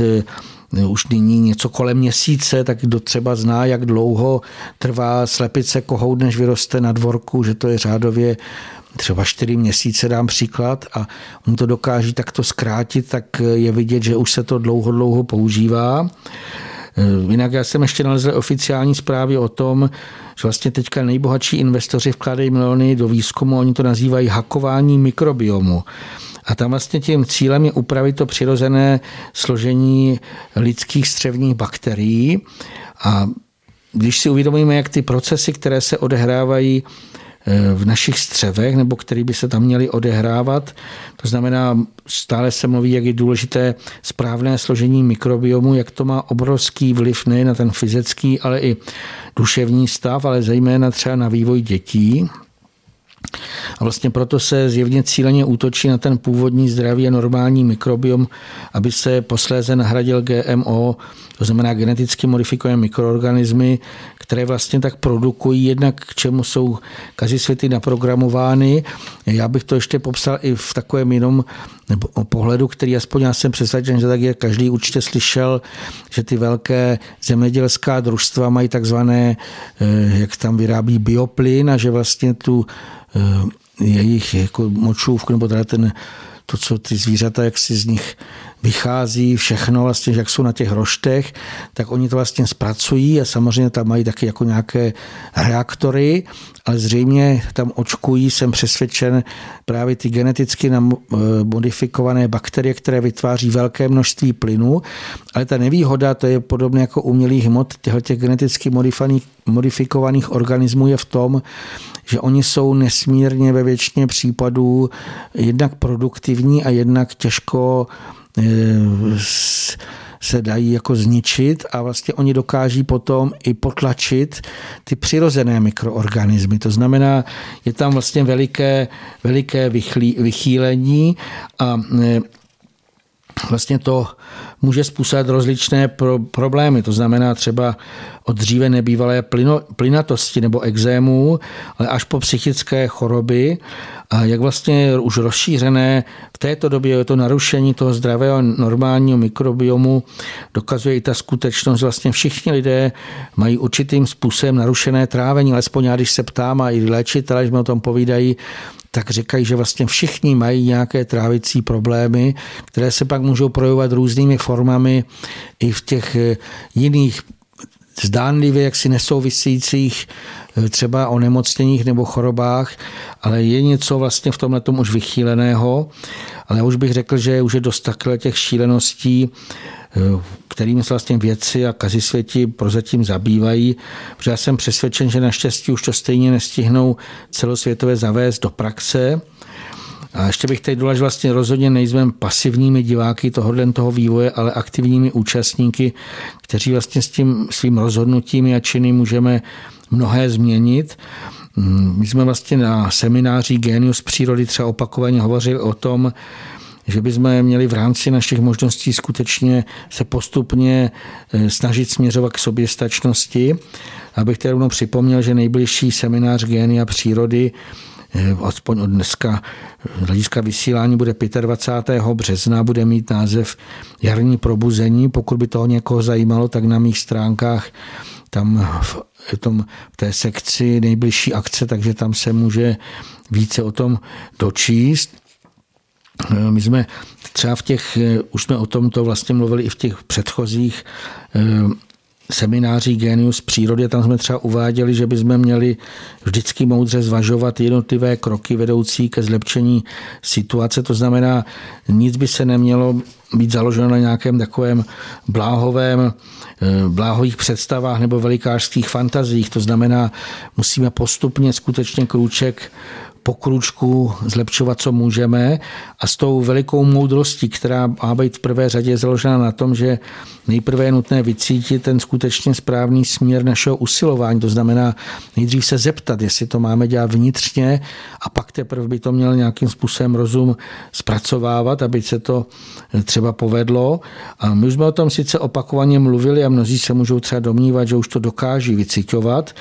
eh, už nyní něco kolem měsíce, tak kdo třeba zná, jak dlouho trvá slepice kohout, než vyroste na dvorku, že to je řádově třeba čtyři měsíce, dám příklad, a on to dokáží takto zkrátit, tak je vidět, že už se to dlouho, dlouho používá. Eh, jinak já jsem ještě nalezl oficiální zprávy o tom, že vlastně teďka nejbohatší investoři vkládají miliony do výzkumu, oni to nazývají hakování mikrobiomu. A tam vlastně tím cílem je upravit to přirozené složení lidských střevních bakterií. A když si uvědomíme, jak ty procesy, které se odehrávají Eh, v našich střevech, nebo který by se tam měly odehrávat. To znamená, stále se mluví, jak je důležité správné složení mikrobiomu, jak to má obrovský vliv nejen na ten fyzický, ale i duševní stav, ale zejména třeba na vývoj dětí. A vlastně proto se zjevně cíleně útočí na ten původní zdravý a normální mikrobiom, aby se posléze nahradil GMO, to znamená geneticky modifikované mikroorganismy, které vlastně tak produkují, jednak k čemu jsou světy naprogramovány. Já bych to ještě popsal i v takovém jenom nebo o pohledu, který aspoň já jsem přesvědčen, že tak je každý určitě slyšel, že ty velké zemědělská družstva mají takzvané, eh, jak tam vyrábí bioplyn a že vlastně tu jejich jako močůvku nebo teda ten to, co ty zvířata, jak si z nich vychází všechno, vlastně, jak jsou na těch roštech, tak oni to vlastně zpracují a samozřejmě tam mají taky jako nějaké reaktory, ale zřejmě tam očkují, jsem přesvědčen, právě ty geneticky eh, modifikované bakterie, které vytváří velké množství plynu, ale ta nevýhoda, to je podobně jako umělých hmot těchto geneticky modifikovaných organismů je v tom, že oni jsou nesmírně ve většině případů jednak produktivní a jednak těžko eh, se dají jako zničit a vlastně oni dokáží potom i potlačit ty přirozené mikroorganismy. To znamená, je tam vlastně veliké, veliké vychýlení a eh, vlastně to může způsobit rozličné pro, problémy. To znamená třeba od dříve nebývalé plyno, plynatosti nebo exémů, ale až po psychické choroby. A jak vlastně už rozšířené v této době je to narušení toho zdravého normálního mikrobiomu, dokazuje i ta skutečnost, že vlastně všichni lidé mají určitým způsobem narušené trávení, alespoň já, když se ptám a i léčitelé, když mi o tom povídají, tak říkají, že vlastně všichni mají nějaké trávicí problémy, které se pak můžou projevovat různými formami i v těch eh, jiných zdánlivě jaksi nesouvisících eh, třeba o nemocněních nebo chorobách, ale je něco vlastně v tomhle tom už vychýleného, ale už bych řekl, že už je dost takhle těch šíleností, kterými se vlastně věci a kazisvěti prozatím zabývají, protože já jsem přesvědčen, že naštěstí už to stejně nestihnou celosvětové zavést do praxe, a ještě bych tady dodal, že vlastně rozhodně nejsme pasivními diváky tohohle toho vývoje, ale aktivními účastníky, kteří vlastně s tím svým rozhodnutím a činy můžeme mnohé změnit. My jsme vlastně na semináři Genius přírody třeba opakovaně hovořili o tom, že bychom měli v rámci našich možností skutečně se postupně eh, snažit směřovat k soběstačnosti. Abych tedy rovnou připomněl, že nejbližší seminář Génia přírody Eh, aspoň od dneska z hlediska vysílání bude 25. března, bude mít název Jarní probuzení. Pokud by toho někoho zajímalo, tak na mých stránkách tam v, tom, v té sekci nejbližší akce, takže tam se může více o tom dočíst. Eh, my jsme třeba v těch, eh, už jsme o tomto vlastně mluvili i v těch předchozích semináří Genius přírody, tam jsme třeba uváděli, že bychom měli vždycky moudře zvažovat jednotlivé kroky vedoucí ke zlepšení situace. To znamená, nic by se nemělo být založeno na nějakém takovém bláhovém, eh, bláhových představách nebo velikářských fantazích. To znamená, musíme postupně skutečně krůček po kručku zlepšovat, co můžeme a s tou velikou moudrostí, která má být v prvé řadě založena na tom, že nejprve je nutné vycítit ten skutečně správný směr našeho usilování. To znamená nejdřív se zeptat, jestli to máme dělat vnitřně a pak teprve by to měl nějakým způsobem rozum zpracovávat, aby se to třeba povedlo. A my už jsme o tom sice opakovaně mluvili a mnozí se můžou třeba domnívat, že už to dokáží vycitovat,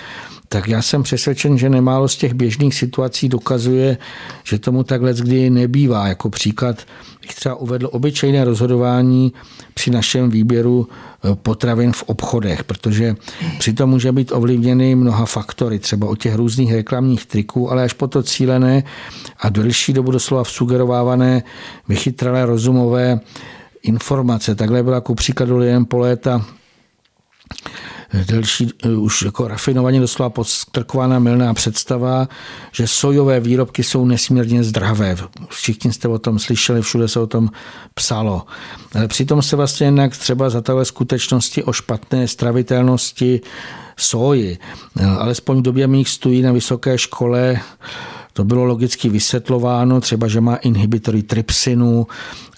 tak já jsem přesvědčen, že nemálo z těch běžných situací dokazuje, že tomu takhle kdy nebývá. Jako příklad bych třeba uvedl obyčejné rozhodování při našem výběru eh, potravin v obchodech, protože přitom může být ovlivněny mnoha faktory, třeba o těch různých reklamních triků, ale až po to cílené a delší dobu doslova sugerovávané vychytralé rozumové informace. Takhle byla ku příkladu po léta delší, eh, už jako rafinovaně doslova podstrkovaná milná představa, že sojové výrobky jsou nesmírně zdravé. Všichni jste o tom slyšeli, všude se o tom psalo. Ale přitom se vlastně jinak třeba za takové skutečnosti o špatné stravitelnosti soji. Eh, alespoň v době mých studií na vysoké škole to bylo logicky vysvětlováno, třeba, že má inhibitory trypsinu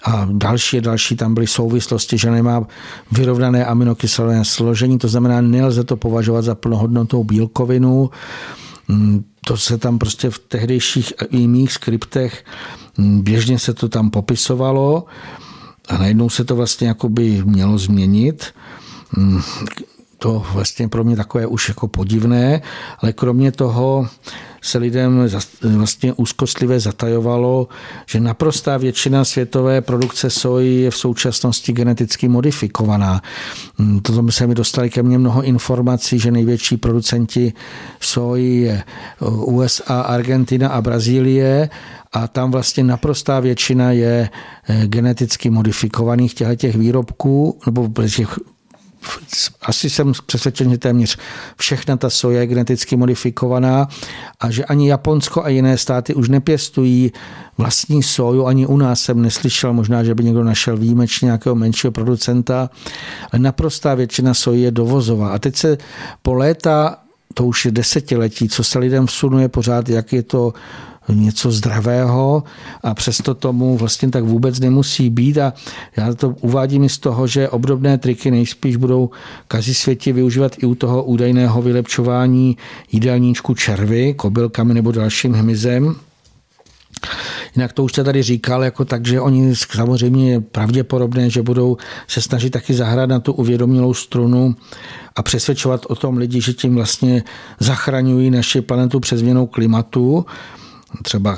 a další další tam byly souvislosti, že nemá vyrovnané aminokyselné složení, to znamená, nelze to považovat za plnohodnotou bílkovinu. Mm, to se tam prostě v tehdejších i mých skriptech mm, běžně se to tam popisovalo a najednou se to vlastně jakoby mělo změnit. Mm, to vlastně pro mě takové už jako podivné, ale kromě toho se lidem vlastně úzkostlivě zatajovalo, že naprostá většina světové produkce soji je v současnosti geneticky modifikovaná. Hmm, Toto se mi dostali ke mně mnoho informací, že největší producenti soji je USA, Argentina a Brazílie a tam vlastně naprostá většina je eh, geneticky modifikovaných těch výrobků, nebo těch asi jsem přesvědčen, že téměř všechna ta soja je geneticky modifikovaná a že ani Japonsko a jiné státy už nepěstují vlastní soju, ani u nás jsem neslyšel, možná, že by někdo našel výjimečně nějakého menšího producenta, ale naprostá většina soji je dovozová. A teď se po léta to už je desetiletí, co se lidem vsunuje pořád, jak je to něco zdravého a přesto tomu vlastně tak vůbec nemusí být a já to uvádím z toho, že obdobné triky nejspíš budou kazi světě využívat i u toho údajného vylepčování jídelníčku červy, kobylkami nebo dalším hmyzem. Jinak to už se tady říkal, jako tak, že oni samozřejmě je pravděpodobné, že budou se snažit taky zahrát na tu uvědomilou strunu a přesvědčovat o tom lidi, že tím vlastně zachraňují naši planetu přes změnou klimatu třeba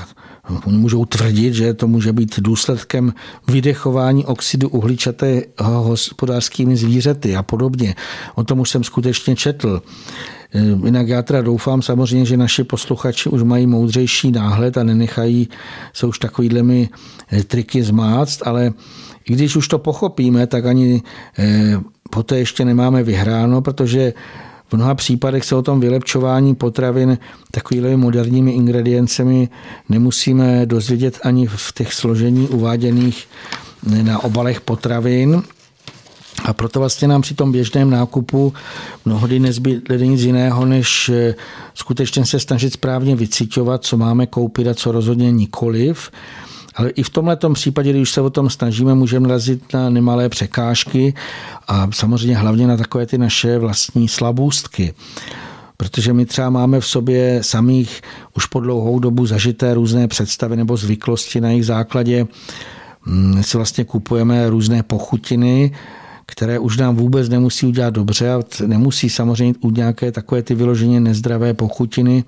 Oni můžou tvrdit, že to může být důsledkem vydechování oxidu uhličatého hospodářskými zvířaty a podobně. O tom už jsem skutečně četl. Jinak já teda doufám samozřejmě, že naši posluchači už mají moudřejší náhled a nenechají se už takovýhlemi eh, triky zmáct, ale i když už to pochopíme, tak ani eh, poté ještě nemáme vyhráno, protože v mnoha případech se o tom vylepčování potravin takovými moderními ingrediencemi nemusíme dozvědět ani v těch složení uváděných na obalech potravin. A proto vlastně nám při tom běžném nákupu mnohdy nezbyde nic jiného, než eh, skutečně se snažit správně vycíťovat, co máme koupit a co rozhodně nikoliv. Ale i v tomhle případě, když se o tom snažíme, můžeme narazit na nemalé překážky a samozřejmě hlavně na takové ty naše vlastní slabůstky. Protože my třeba máme v sobě samých už po dlouhou dobu zažité různé představy nebo zvyklosti na jejich základě. Mm, si vlastně kupujeme různé pochutiny, které už nám vůbec nemusí udělat dobře a nemusí samozřejmě udělat nějaké takové ty vyloženě nezdravé pochutiny,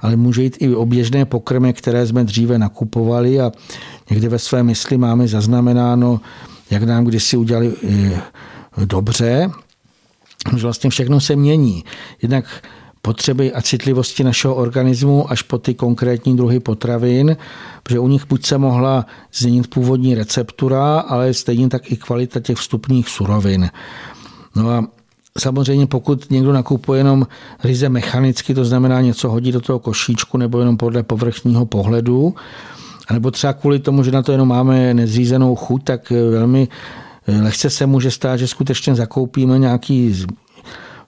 ale může jít i o běžné pokrmy, které jsme dříve nakupovali a někde ve své mysli máme zaznamenáno, jak nám kdysi udělali eh, dobře, že vlastně všechno se mění. Jednak potřeby a citlivosti našeho organismu až po ty konkrétní druhy potravin, protože u nich buď se mohla změnit původní receptura, ale stejně tak i kvalita těch vstupních surovin. No a Samozřejmě pokud někdo nakupuje jenom ryze mechanicky, to znamená něco hodí do toho košíčku nebo jenom podle povrchního pohledu, nebo třeba kvůli tomu, že na to jenom máme nezřízenou chuť, tak velmi lehce se může stát, že skutečně zakoupíme nějaký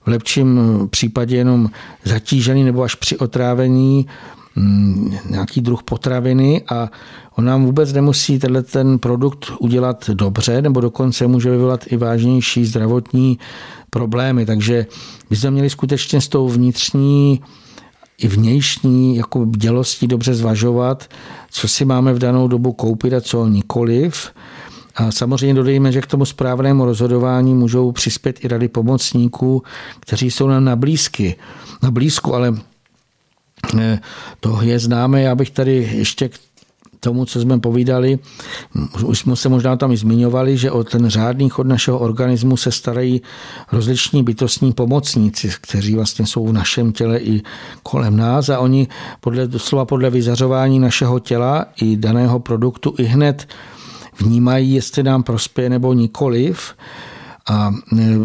v lepším případě jenom zatížený nebo až při otrávení mm, nějaký druh potraviny a on nám vůbec nemusí tenhle ten produkt udělat dobře, nebo dokonce může vyvolat i vážnější zdravotní problémy. Takže bychom měli skutečně s tou vnitřní i vnější jako dělostí dobře zvažovat, co si máme v danou dobu koupit a co nikoliv. A samozřejmě dodejme, že k tomu správnému rozhodování můžou přispět i rady pomocníků, kteří jsou nám na blízky. Na blízku, ale eh, to je známé. Já bych tady ještě tomu, co jsme povídali, už jsme se možná tam i zmiňovali, že o ten řádný chod našeho organismu se starají rozliční bytostní pomocníci, kteří vlastně jsou v našem těle i kolem nás a oni podle, doslova podle vyzařování našeho těla i daného produktu i hned vnímají, jestli nám prospěje nebo nikoliv. A e,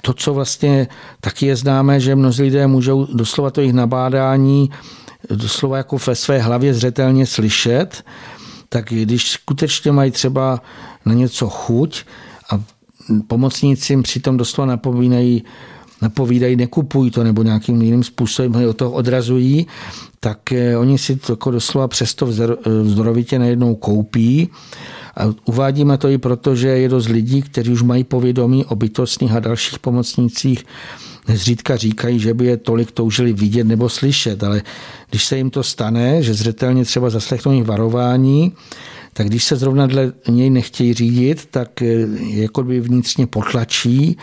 to, co vlastně taky je známé, že mnozí lidé můžou doslova to jejich nabádání doslova jako ve své hlavě zřetelně slyšet, tak když skutečně mají třeba na něco chuť a pomocníci jim přitom doslova napovídají, napovídají, nekupují to nebo nějakým jiným způsobem od toho odrazují, tak eh, oni si to jako doslova přesto vzdorovitě najednou koupí. A uvádíme to i proto, že je dost lidí, kteří už mají povědomí o bytostných a dalších pomocnících, nezřídka říkají, že by je tolik toužili vidět nebo slyšet, ale když se jim to stane, že zřetelně třeba zaslechnou jejich varování, tak když se zrovna dle něj nechtějí řídit, tak jako by vnitřně potlačí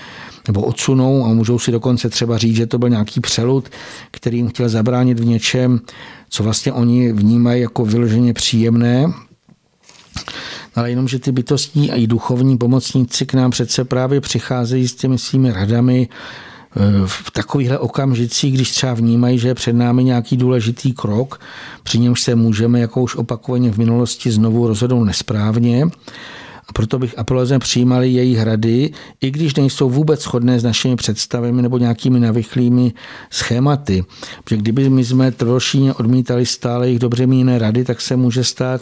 nebo odsunou a můžou si dokonce třeba říct, že to byl nějaký přelud, který jim chtěl zabránit v něčem, co vlastně oni vnímají jako vyloženě příjemné. Ale jenom, že ty bytostní a i duchovní pomocníci k nám přece právě přicházejí s těmi svými radami, v takovýchhle okamžicích, když třeba vnímají, že je před námi nějaký důležitý krok, při němž se můžeme, jako už opakovaně v minulosti, znovu rozhodnout nesprávně, a proto bych apeloval, přijímali její hrady, i když nejsou vůbec shodné s našimi představami nebo nějakými navychlými schématy. Protože kdyby my jsme trošíně odmítali stále jejich dobře míněné rady, tak se může stát,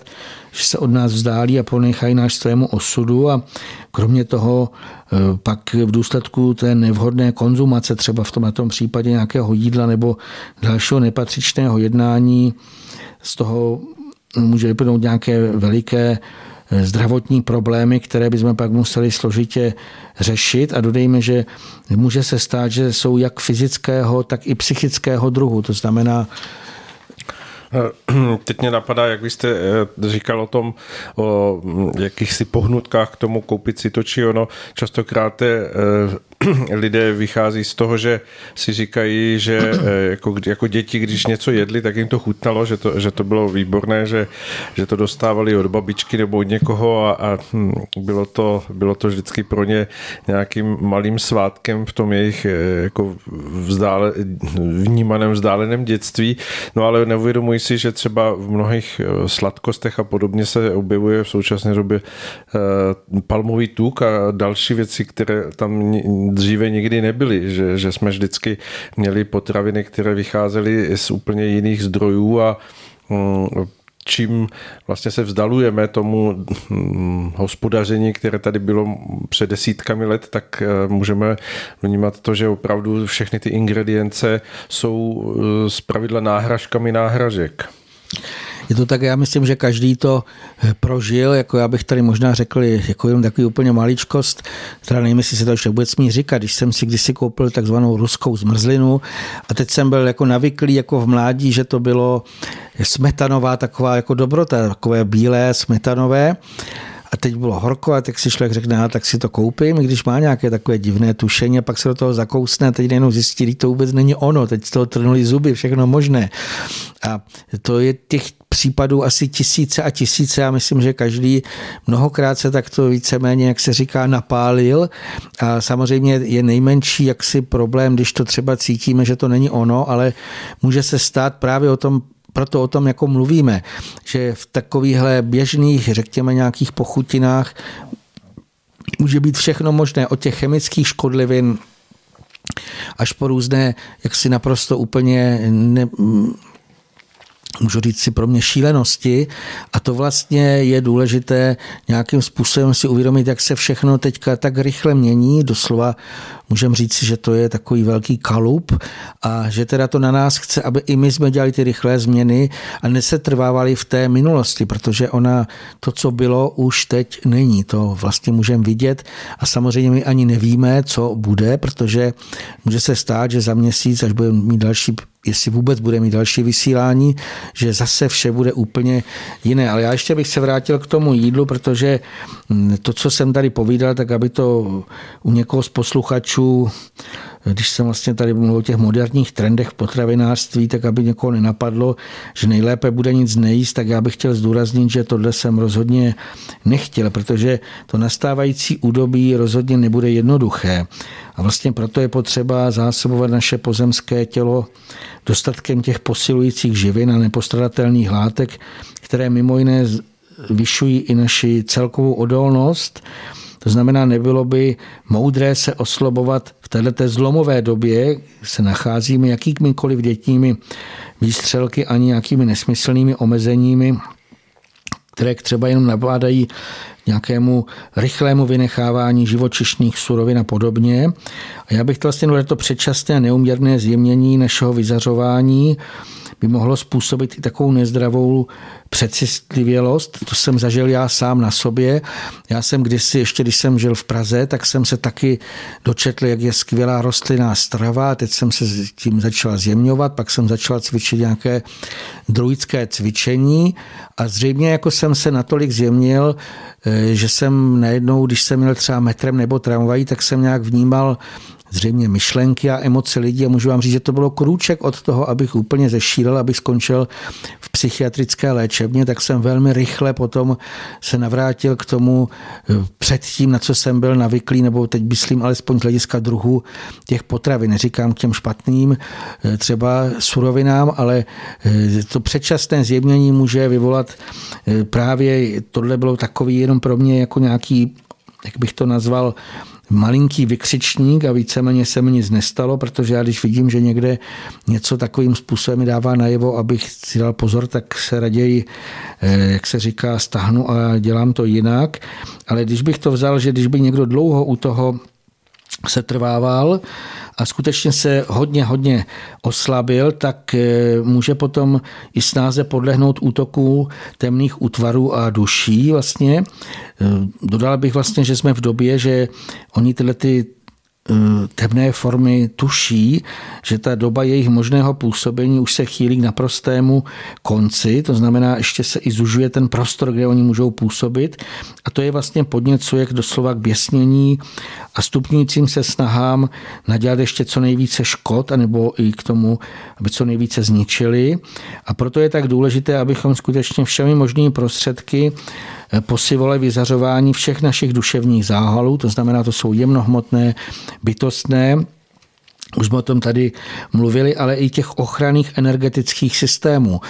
že se od nás vzdálí a ponechají náš svému osudu a kromě toho eh, pak v důsledku té nevhodné konzumace, třeba v tom, tom případě nějakého jídla nebo dalšího nepatřičného jednání, z toho může vypnout nějaké veliké zdravotní problémy, které bychom pak museli složitě řešit a dodejme, že může se stát, že jsou jak fyzického, tak i psychického druhu. To znamená, Teď mě napadá, jak vy jste eh, říkal o tom, o jakýchsi pohnutkách k tomu koupit si to či ono. Častokrát je eh, lidé vychází z toho, že si říkají, že eh, jako, jako děti, když něco jedli, tak jim to chutnalo, že to, že to bylo výborné, že, že to dostávali od babičky nebo od někoho a, a hm, bylo, to, bylo to vždycky pro ně nějakým malým svátkem v tom jejich eh, jako vzdále, vnímaném vzdáleném dětství. No ale neuvědomují si, že třeba v mnohých eh, sladkostech a podobně se objevuje v současné době palmový tuk a další věci, které tam dříve nikdy nebyly, že, že jsme vždycky měli potraviny, které vycházely z úplně jiných zdrojů a mm, čím vlastně se vzdalujeme tomu mm, hospodaření, které tady bylo před desítkami let, tak eh, můžeme vnímat to, že opravdu všechny ty ingredience jsou eh, z pravidla náhražkami náhražek. Je to tak, já myslím, že každý to eh, prožil, jako já bych tady možná řekl, jako jenom takový úplně maličkost, teda nevím, jestli se to ještě vůbec smí říkat, když jsem si kdysi koupil takzvanou ruskou zmrzlinu a teď jsem byl jako navyklý jako v mládí, že to bylo smetanová taková jako dobrota, takové bílé smetanové a teď bylo horko a tak si člověk řekne, a tak si to koupím, když má nějaké takové divné tušení a pak se do toho zakousne a teď jenom zjistí, že to vůbec není ono, teď z toho trnuli zuby, všechno možné. A to je těch případů asi tisíce a tisíce. Já myslím, že každý mnohokrát se takto víceméně, jak se říká, napálil. A samozřejmě je nejmenší jaksi problém, když to třeba cítíme, že to není ono, ale může se stát právě o tom proto o tom jako mluvíme, že v takovýchhle běžných, řekněme, nějakých pochutinách může být všechno možné, od těch chemických škodlivin až po různé, jak si naprosto úplně ne, můžu říct si pro mě šílenosti a to vlastně je důležité nějakým způsobem si uvědomit, jak se všechno teďka tak rychle mění, doslova můžeme říct, že to je takový velký kalup a že teda to na nás chce, aby i my jsme dělali ty rychlé změny a nesetrvávali v té minulosti, protože ona, to, co bylo, už teď není. To vlastně můžeme vidět a samozřejmě my ani nevíme, co bude, protože může se stát, že za měsíc, až budeme mít další jestli vůbec bude mít další vysílání, že zase vše bude úplně jiné. Ale já ještě bych se vrátil k tomu jídlu, protože to, co jsem tady povídal, tak aby to u někoho z posluchačů když jsem vlastně tady mluvil o těch moderních trendech potravinářství, tak aby někoho nenapadlo, že nejlépe bude nic nejíst, tak já bych chtěl zdůraznit, že tohle jsem rozhodně nechtěl, protože to nastávající údobí rozhodně nebude jednoduché. A vlastně proto je potřeba zásobovat naše pozemské tělo dostatkem těch posilujících živin a nepostradatelných látek, které mimo jiné vyšují i naši celkovou odolnost to znamená, nebylo by moudré se oslobovat v této zlomové době, se nacházíme jakýmikoliv dětními výstřelky ani nějakými nesmyslnými omezeními, které třeba jenom nabádají nějakému rychlému vynechávání živočišných surovin a podobně. A já bych to vlastně to předčasné neuměrné zjemnění našeho vyzařování by mohlo způsobit i takovou nezdravou přecitlivělost. To jsem zažil já sám na sobě. Já jsem kdysi, ještě když jsem žil v Praze, tak jsem se taky dočetl, jak je skvělá rostlinná strava. Teď jsem se tím začal zjemňovat, pak jsem začal cvičit nějaké druidské cvičení a zřejmě jako jsem se natolik zjemnil, eh, že jsem najednou, když jsem měl třeba metrem nebo tramvají, tak jsem nějak vnímal zřejmě myšlenky a emoce lidí a můžu vám říct, že to bylo krůček od toho, abych úplně zešílel, abych skončil v psychiatrické léčebně, tak jsem velmi rychle potom se navrátil k tomu eh, předtím, na co jsem byl navyklý, nebo teď myslím alespoň z hlediska druhu těch potravin. Neříkám k těm špatným eh, třeba surovinám, ale eh, to předčasné zjemnění může vyvolat právě, tohle bylo takový jenom pro mě jako nějaký jak bych to nazval, malinký vykřičník a víceméně se mi nic nestalo, protože já když vidím, že někde něco takovým způsobem dává najevo, abych si dal pozor, tak se raději, eh, jak se říká, stahnu a dělám to jinak. Ale když bych to vzal, že když by někdo dlouho u toho se trvával a skutečně se hodně, hodně oslabil, tak eh, může potom i snáze podlehnout útoku temných útvarů a duší vlastně. Eh, dodal bych vlastně, že jsme v době, že oni tyhle ty temné formy tuší, že ta doba jejich možného působení už se chýlí k naprostému konci, to znamená, ještě se i zužuje ten prostor, kde oni můžou působit a to je vlastně podněcuje k doslova k běsnění a stupňujícím se snahám nadělat ještě co nejvíce škod, anebo i k tomu, aby co nejvíce zničili. A proto je tak důležité, abychom skutečně všemi možnými prostředky posivole vyzařování všech našich duševních záhalů, to znamená, to jsou jemnohmotné, bytostné, už jsme o tom tady mluvili, ale i těch ochranných energetických systémů.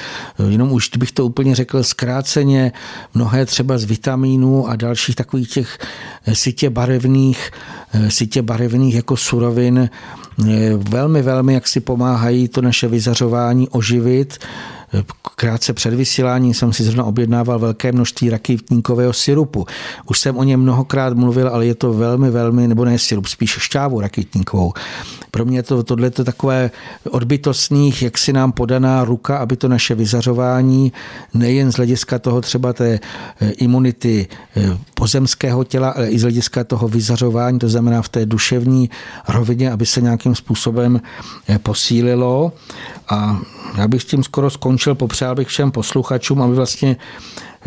Jenom už bych to úplně řekl zkráceně, mnohé třeba z vitamínů a dalších takových těch sitě barevných, sitě barevných jako surovin velmi, velmi jak si pomáhají to naše vyzařování oživit, Krátce před vysíláním jsem si zrovna objednával velké množství rakitníkového syrupu. Už jsem o něm mnohokrát mluvil, ale je to velmi, velmi, nebo ne syrup, spíš šťávu rakitníkovou. Pro mě to, tohle to takové odbytostných, jak si nám podaná ruka, aby to naše vyzařování nejen z hlediska toho třeba té eh, imunity eh, pozemského těla, ale i z hlediska toho vyzařování, to znamená v té duševní rovině, aby se nějakým způsobem eh, posílilo. A já bych s tím skoro skončil, popřál bych všem posluchačům, aby vlastně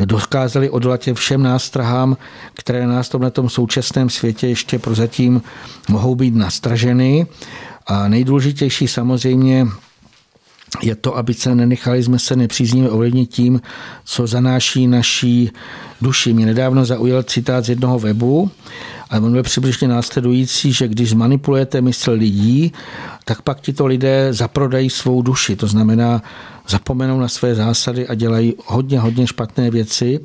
dokázali odolat všem nástrahám, které nás tom na tom současném světě ještě prozatím mohou být nastraženy. A nejdůležitější samozřejmě je to, aby se nenechali jsme se nepříznivě ovlivnit tím, co zanáší naší duši. Mě nedávno zaujal citát z jednoho webu, a on byl přibližně následující, že když zmanipulujete mysl lidí, tak pak tito lidé zaprodají svou duši. To znamená, zapomenou na své zásady a dělají hodně, hodně špatné věci.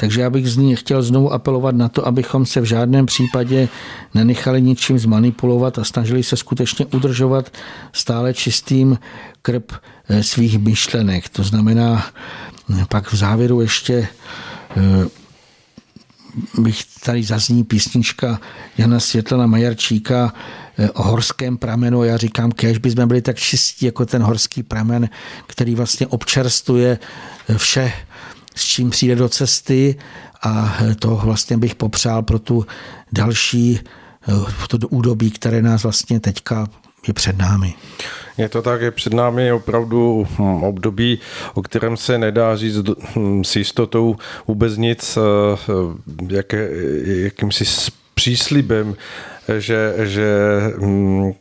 Takže já bych z ní chtěl znovu apelovat na to, abychom se v žádném případě nenechali ničím zmanipulovat a snažili se skutečně udržovat stále čistým krb eh, svých myšlenek. To znamená, pak v závěru ještě eh, bych tady zazní písnička Jana Světlana Majarčíka o horském pramenu. Já říkám, kež by jsme byli tak čistí jako ten horský pramen, který vlastně občerstuje vše, s čím přijde do cesty a to vlastně bych popřál pro tu další to údobí, které nás vlastně teďka je před námi. Je to tak, je před námi opravdu hm, období, o kterém se nedá říct hm, s jistotou vůbec nic, eh, jak, jakýmsi příslibem, že, že hm,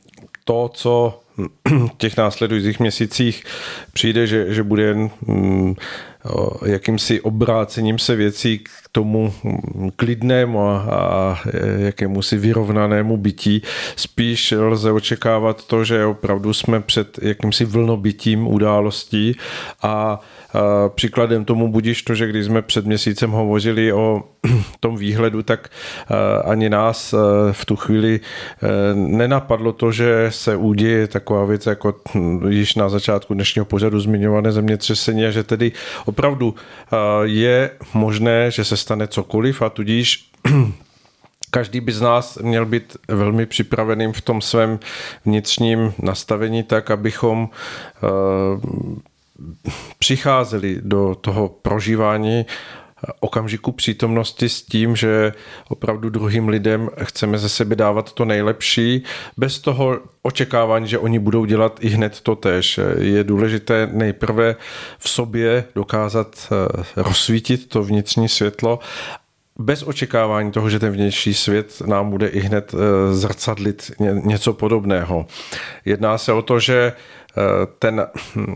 to, co v těch následujících měsících přijde, že, že bude jen jakýmsi obrácením se věcí tomu klidnému a, a jakému si vyrovnanému bytí. Spíš lze očekávat to, že opravdu jsme před jakýmsi vlnobytím událostí a Příkladem tomu budíš to, že když jsme před měsícem hovořili o tom výhledu, tak ani nás v tu chvíli nenapadlo to, že se uděje taková věc, jako již na začátku dnešního pořadu zmiňované zemětřesení a že tedy opravdu je možné, že se stane cokoliv a tudíž každý by z nás měl být velmi připraveným v tom svém vnitřním nastavení tak, abychom přicházeli do toho prožívání okamžiku přítomnosti s tím, že opravdu druhým lidem chceme ze sebe dávat to nejlepší, bez toho očekávání, že oni budou dělat i hned to tež. Je důležité nejprve v sobě dokázat eh, rozsvítit to vnitřní světlo bez očekávání toho, že ten vnější svět nám bude i hned eh, zrcadlit něco podobného. Jedná se o to, že eh, ten hm,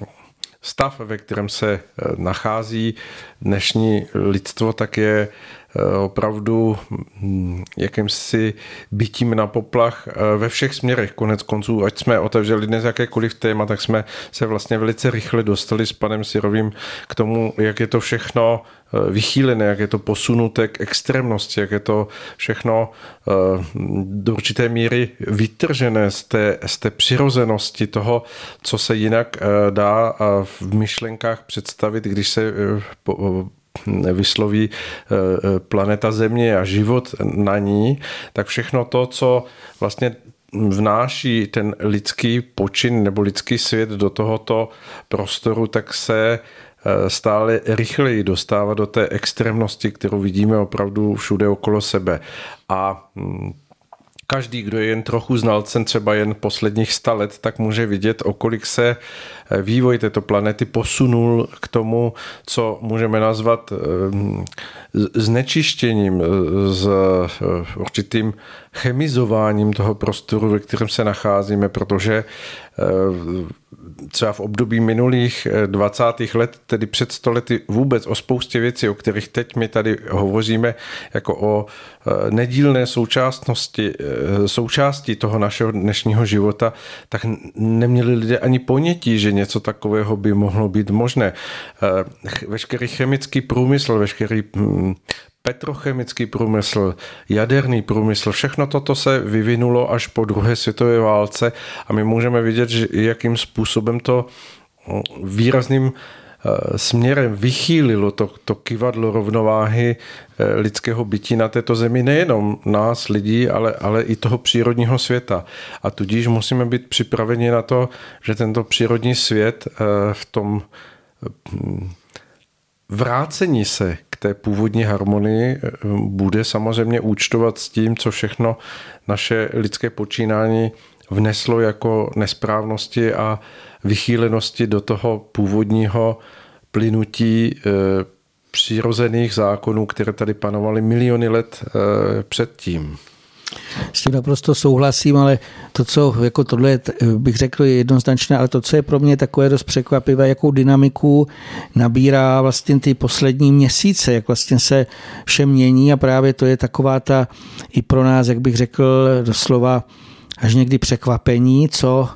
stav, ve kterém se eh, nachází. Dnešní lidstvo, tak je opravdu hm, jakýmsi bytím na poplach eh, ve všech směrech. Konec konců, ať jsme otevřeli dnes jakékoliv téma, tak jsme se vlastně velice rychle dostali s panem Sirovým k tomu, jak je to všechno Eh, vychýlené, jak je to posunuté k extrémnosti, jak je to všechno eh, do určité míry vytržené z té, z té přirozenosti toho, co se jinak eh, dá v myšlenkách představit, když se vysloví planeta Země a život na ní, tak všechno to, co vlastně vnáší ten lidský počin nebo lidský svět do tohoto prostoru, tak se Eh, stále rychleji dostávat do té extrémnosti, kterou vidíme opravdu všude okolo sebe. A hm, každý, kdo je jen trochu znalcem třeba jen posledních sta let, tak může vidět, o kolik se eh, vývoj této planety posunul k tomu, co můžeme nazvat hm, znečištěním, s určitým chemizováním toho prostoru, ve kterém se nacházíme, protože třeba v období minulých 20. Eh, let, tedy před stolety, vůbec o spoustě věcí, o kterých teď my tady hovoříme, jako o eh, nedílné součástnosti, eh, součástí toho našeho dnešního života, tak neměli lidé ani ponětí, že něco takového by mohlo být možné. Veškerý chemický průmysl, veškerý hm, petrochemický průmysl, jaderný průmysl, všechno toto se vyvinulo až po druhé světové válce a my můžeme vidět, že jakým způsobem to mm, výrazným eh, směrem vychýlilo to, to kivadlo rovnováhy eh, lidského bytí na této zemi, nejenom nás, lidí, ale, ale i toho přírodního světa. A tudíž musíme být připraveni na to, že tento přírodní svět eh, v tom vrácení se té původní harmonii eh, bude samozřejmě účtovat s tím, co všechno naše lidské počínání vneslo jako nesprávnosti a vychýlenosti do toho původního plynutí eh, přirozených zákonů, které tady panovaly miliony let eh, předtím. S tím naprosto souhlasím, ale to, co jako tohle bych řekl je jednoznačné, ale to, co je pro mě takové dost překvapivé, jakou dynamiku nabírá vlastně ty poslední měsíce, jak vlastně se vše mění a právě to je taková ta i pro nás, jak bych řekl, doslova až někdy překvapení, co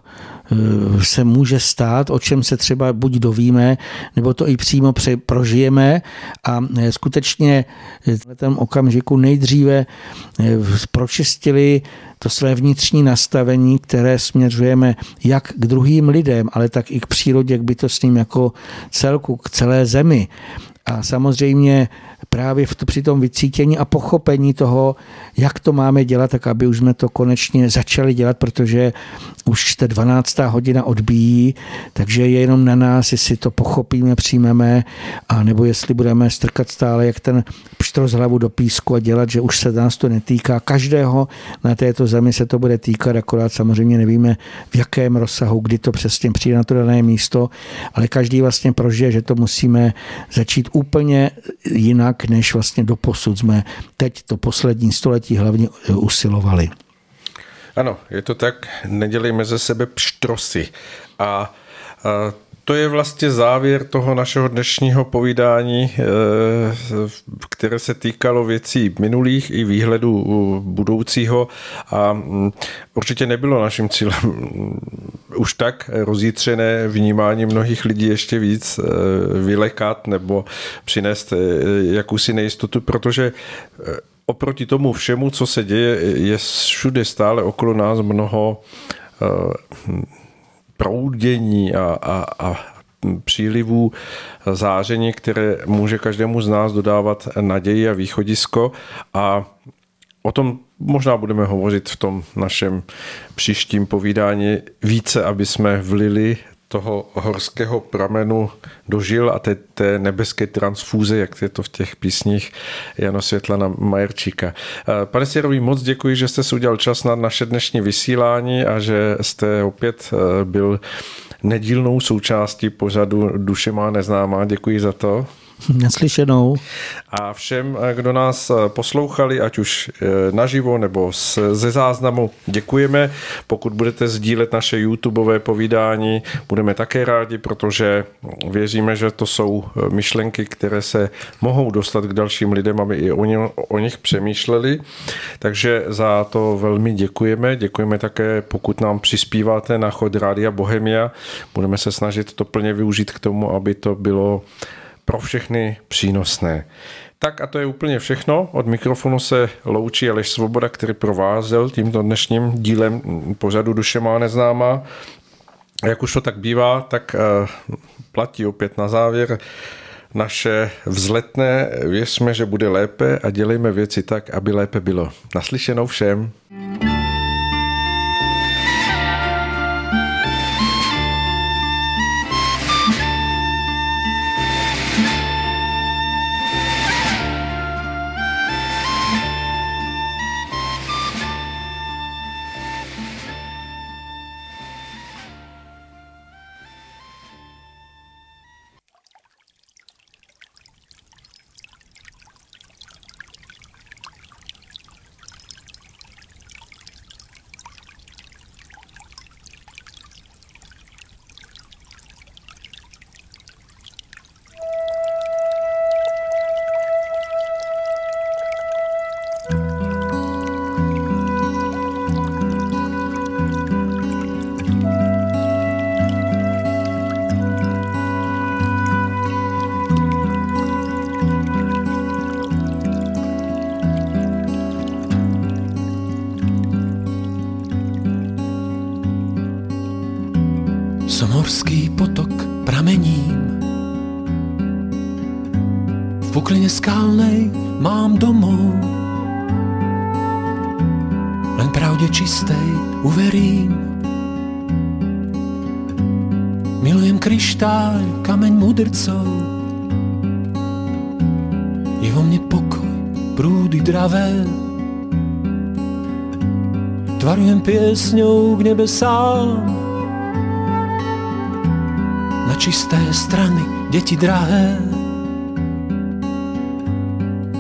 se může stát, o čem se třeba buď dovíme, nebo to i přímo prožijeme a eh, skutečně v tom okamžiku nejdříve eh, pročistili to své vnitřní nastavení, které směřujeme jak k druhým lidem, ale tak i k přírodě, k bytostným jako celku, k celé zemi. A samozřejmě právě v, při tom vycítění a pochopení toho, jak to máme dělat, tak aby už jsme to konečně začali dělat, protože už ta 12. hodina odbíjí, takže je jenom na nás, jestli to pochopíme, přijmeme, a nebo jestli budeme strkat stále jak ten pštro z hlavu do písku a dělat, že už se nás to netýká. Každého na této zemi se to bude týkat, akorát samozřejmě nevíme, v jakém rozsahu, kdy to přesně přijde na to dané místo, ale každý vlastně prožije, že to musíme začít úplně jinak, než vlastně do posud jsme teď to poslední století hlavně usilovali. Ano, je to tak, nedělejme ze sebe pštrosy. A, a to je vlastně závěr toho našeho dnešního povídání, eh, které se týkalo věcí minulých i výhledu budoucího. A mm, určitě nebylo naším cílem mm, už tak rozjítřené vnímání mnohých lidí ještě víc eh, vylekat nebo přinést eh, jakousi nejistotu, protože oproti tomu všemu, co se děje, je všude stále okolo nás mnoho proudění a, a, a přílivů záření, které může každému z nás dodávat naději a východisko. A o tom možná budeme hovořit v tom našem příštím povídání. Více, aby jsme vlili toho horského pramenu dožil a té, té nebeské transfúze, jak je to v těch písních Jana Světlana Majerčíka. Eh, pane Sěrový, moc děkuji, že jste si udělal čas na naše dnešní vysílání a že jste opět eh, byl nedílnou součástí pořadu Duše má neznámá. Děkuji za to. Naslyšenou. A všem, eh, kdo nás eh, poslouchali, ať už eh, naživo nebo ze záznamu, děkujeme. Pokud budete sdílet naše YouTubeové povídání, budeme také rádi, protože věříme, že to jsou myšlenky, které se mohou dostat k dalším lidem, aby i oni o nich přemýšleli. Takže za to velmi děkujeme. Děkujeme také, pokud nám přispíváte na chod Rádia Bohemia. Budeme se snažit to plně využít k tomu, aby to bylo pro všechny přínosné. Tak a to je úplně všechno. Od mikrofonu se loučí Aleš Svoboda, který provázel tímto dnešním dílem pořadu Duše má neznámá. Jak už to tak bývá, tak eh, platí opět na závěr naše vzletné. Věřme, že bude lépe a dělejme věci tak, aby lépe bylo. Naslyšenou všem. Somorský piesňou k nebesám čisté strany, deti drahé.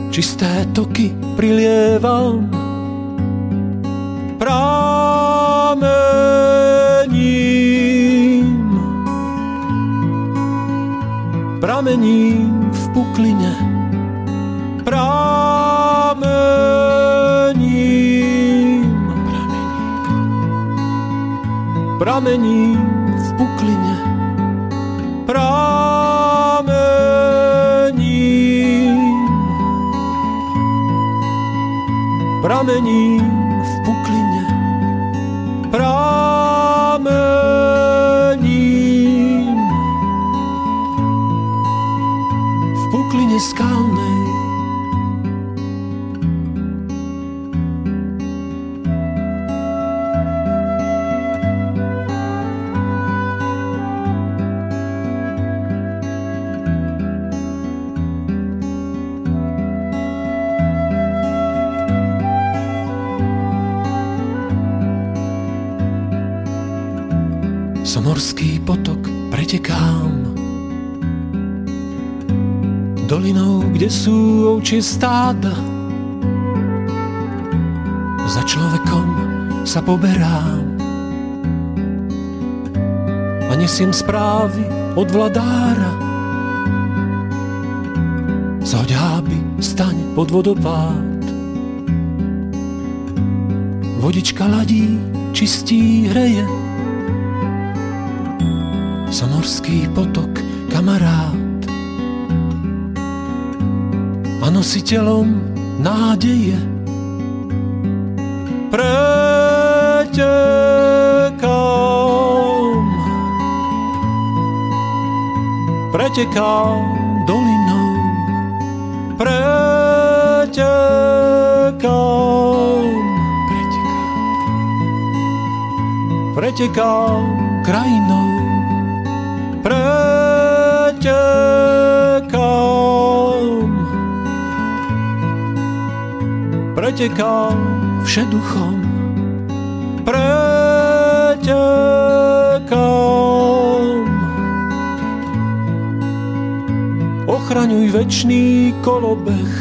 Čisté toky prilievam, pramením. Pramením v pukline, Pramením v pukline pramením. Pramením v puklině, pramením. V puklině skalnej ovčie stáda Za človekom sa poberám. A nesiem správy od vladára. Zoď háby, staň pod vodopád. Vodička ladí, čistí, hreje. Somorský potok, kamarád nositeľom nádeje. Pretekám, pretekám dolinou, pretekám, pretekám, pretekám krajinou Pretekám všeduchom, pretekám. Ochraňuj večný kolobeh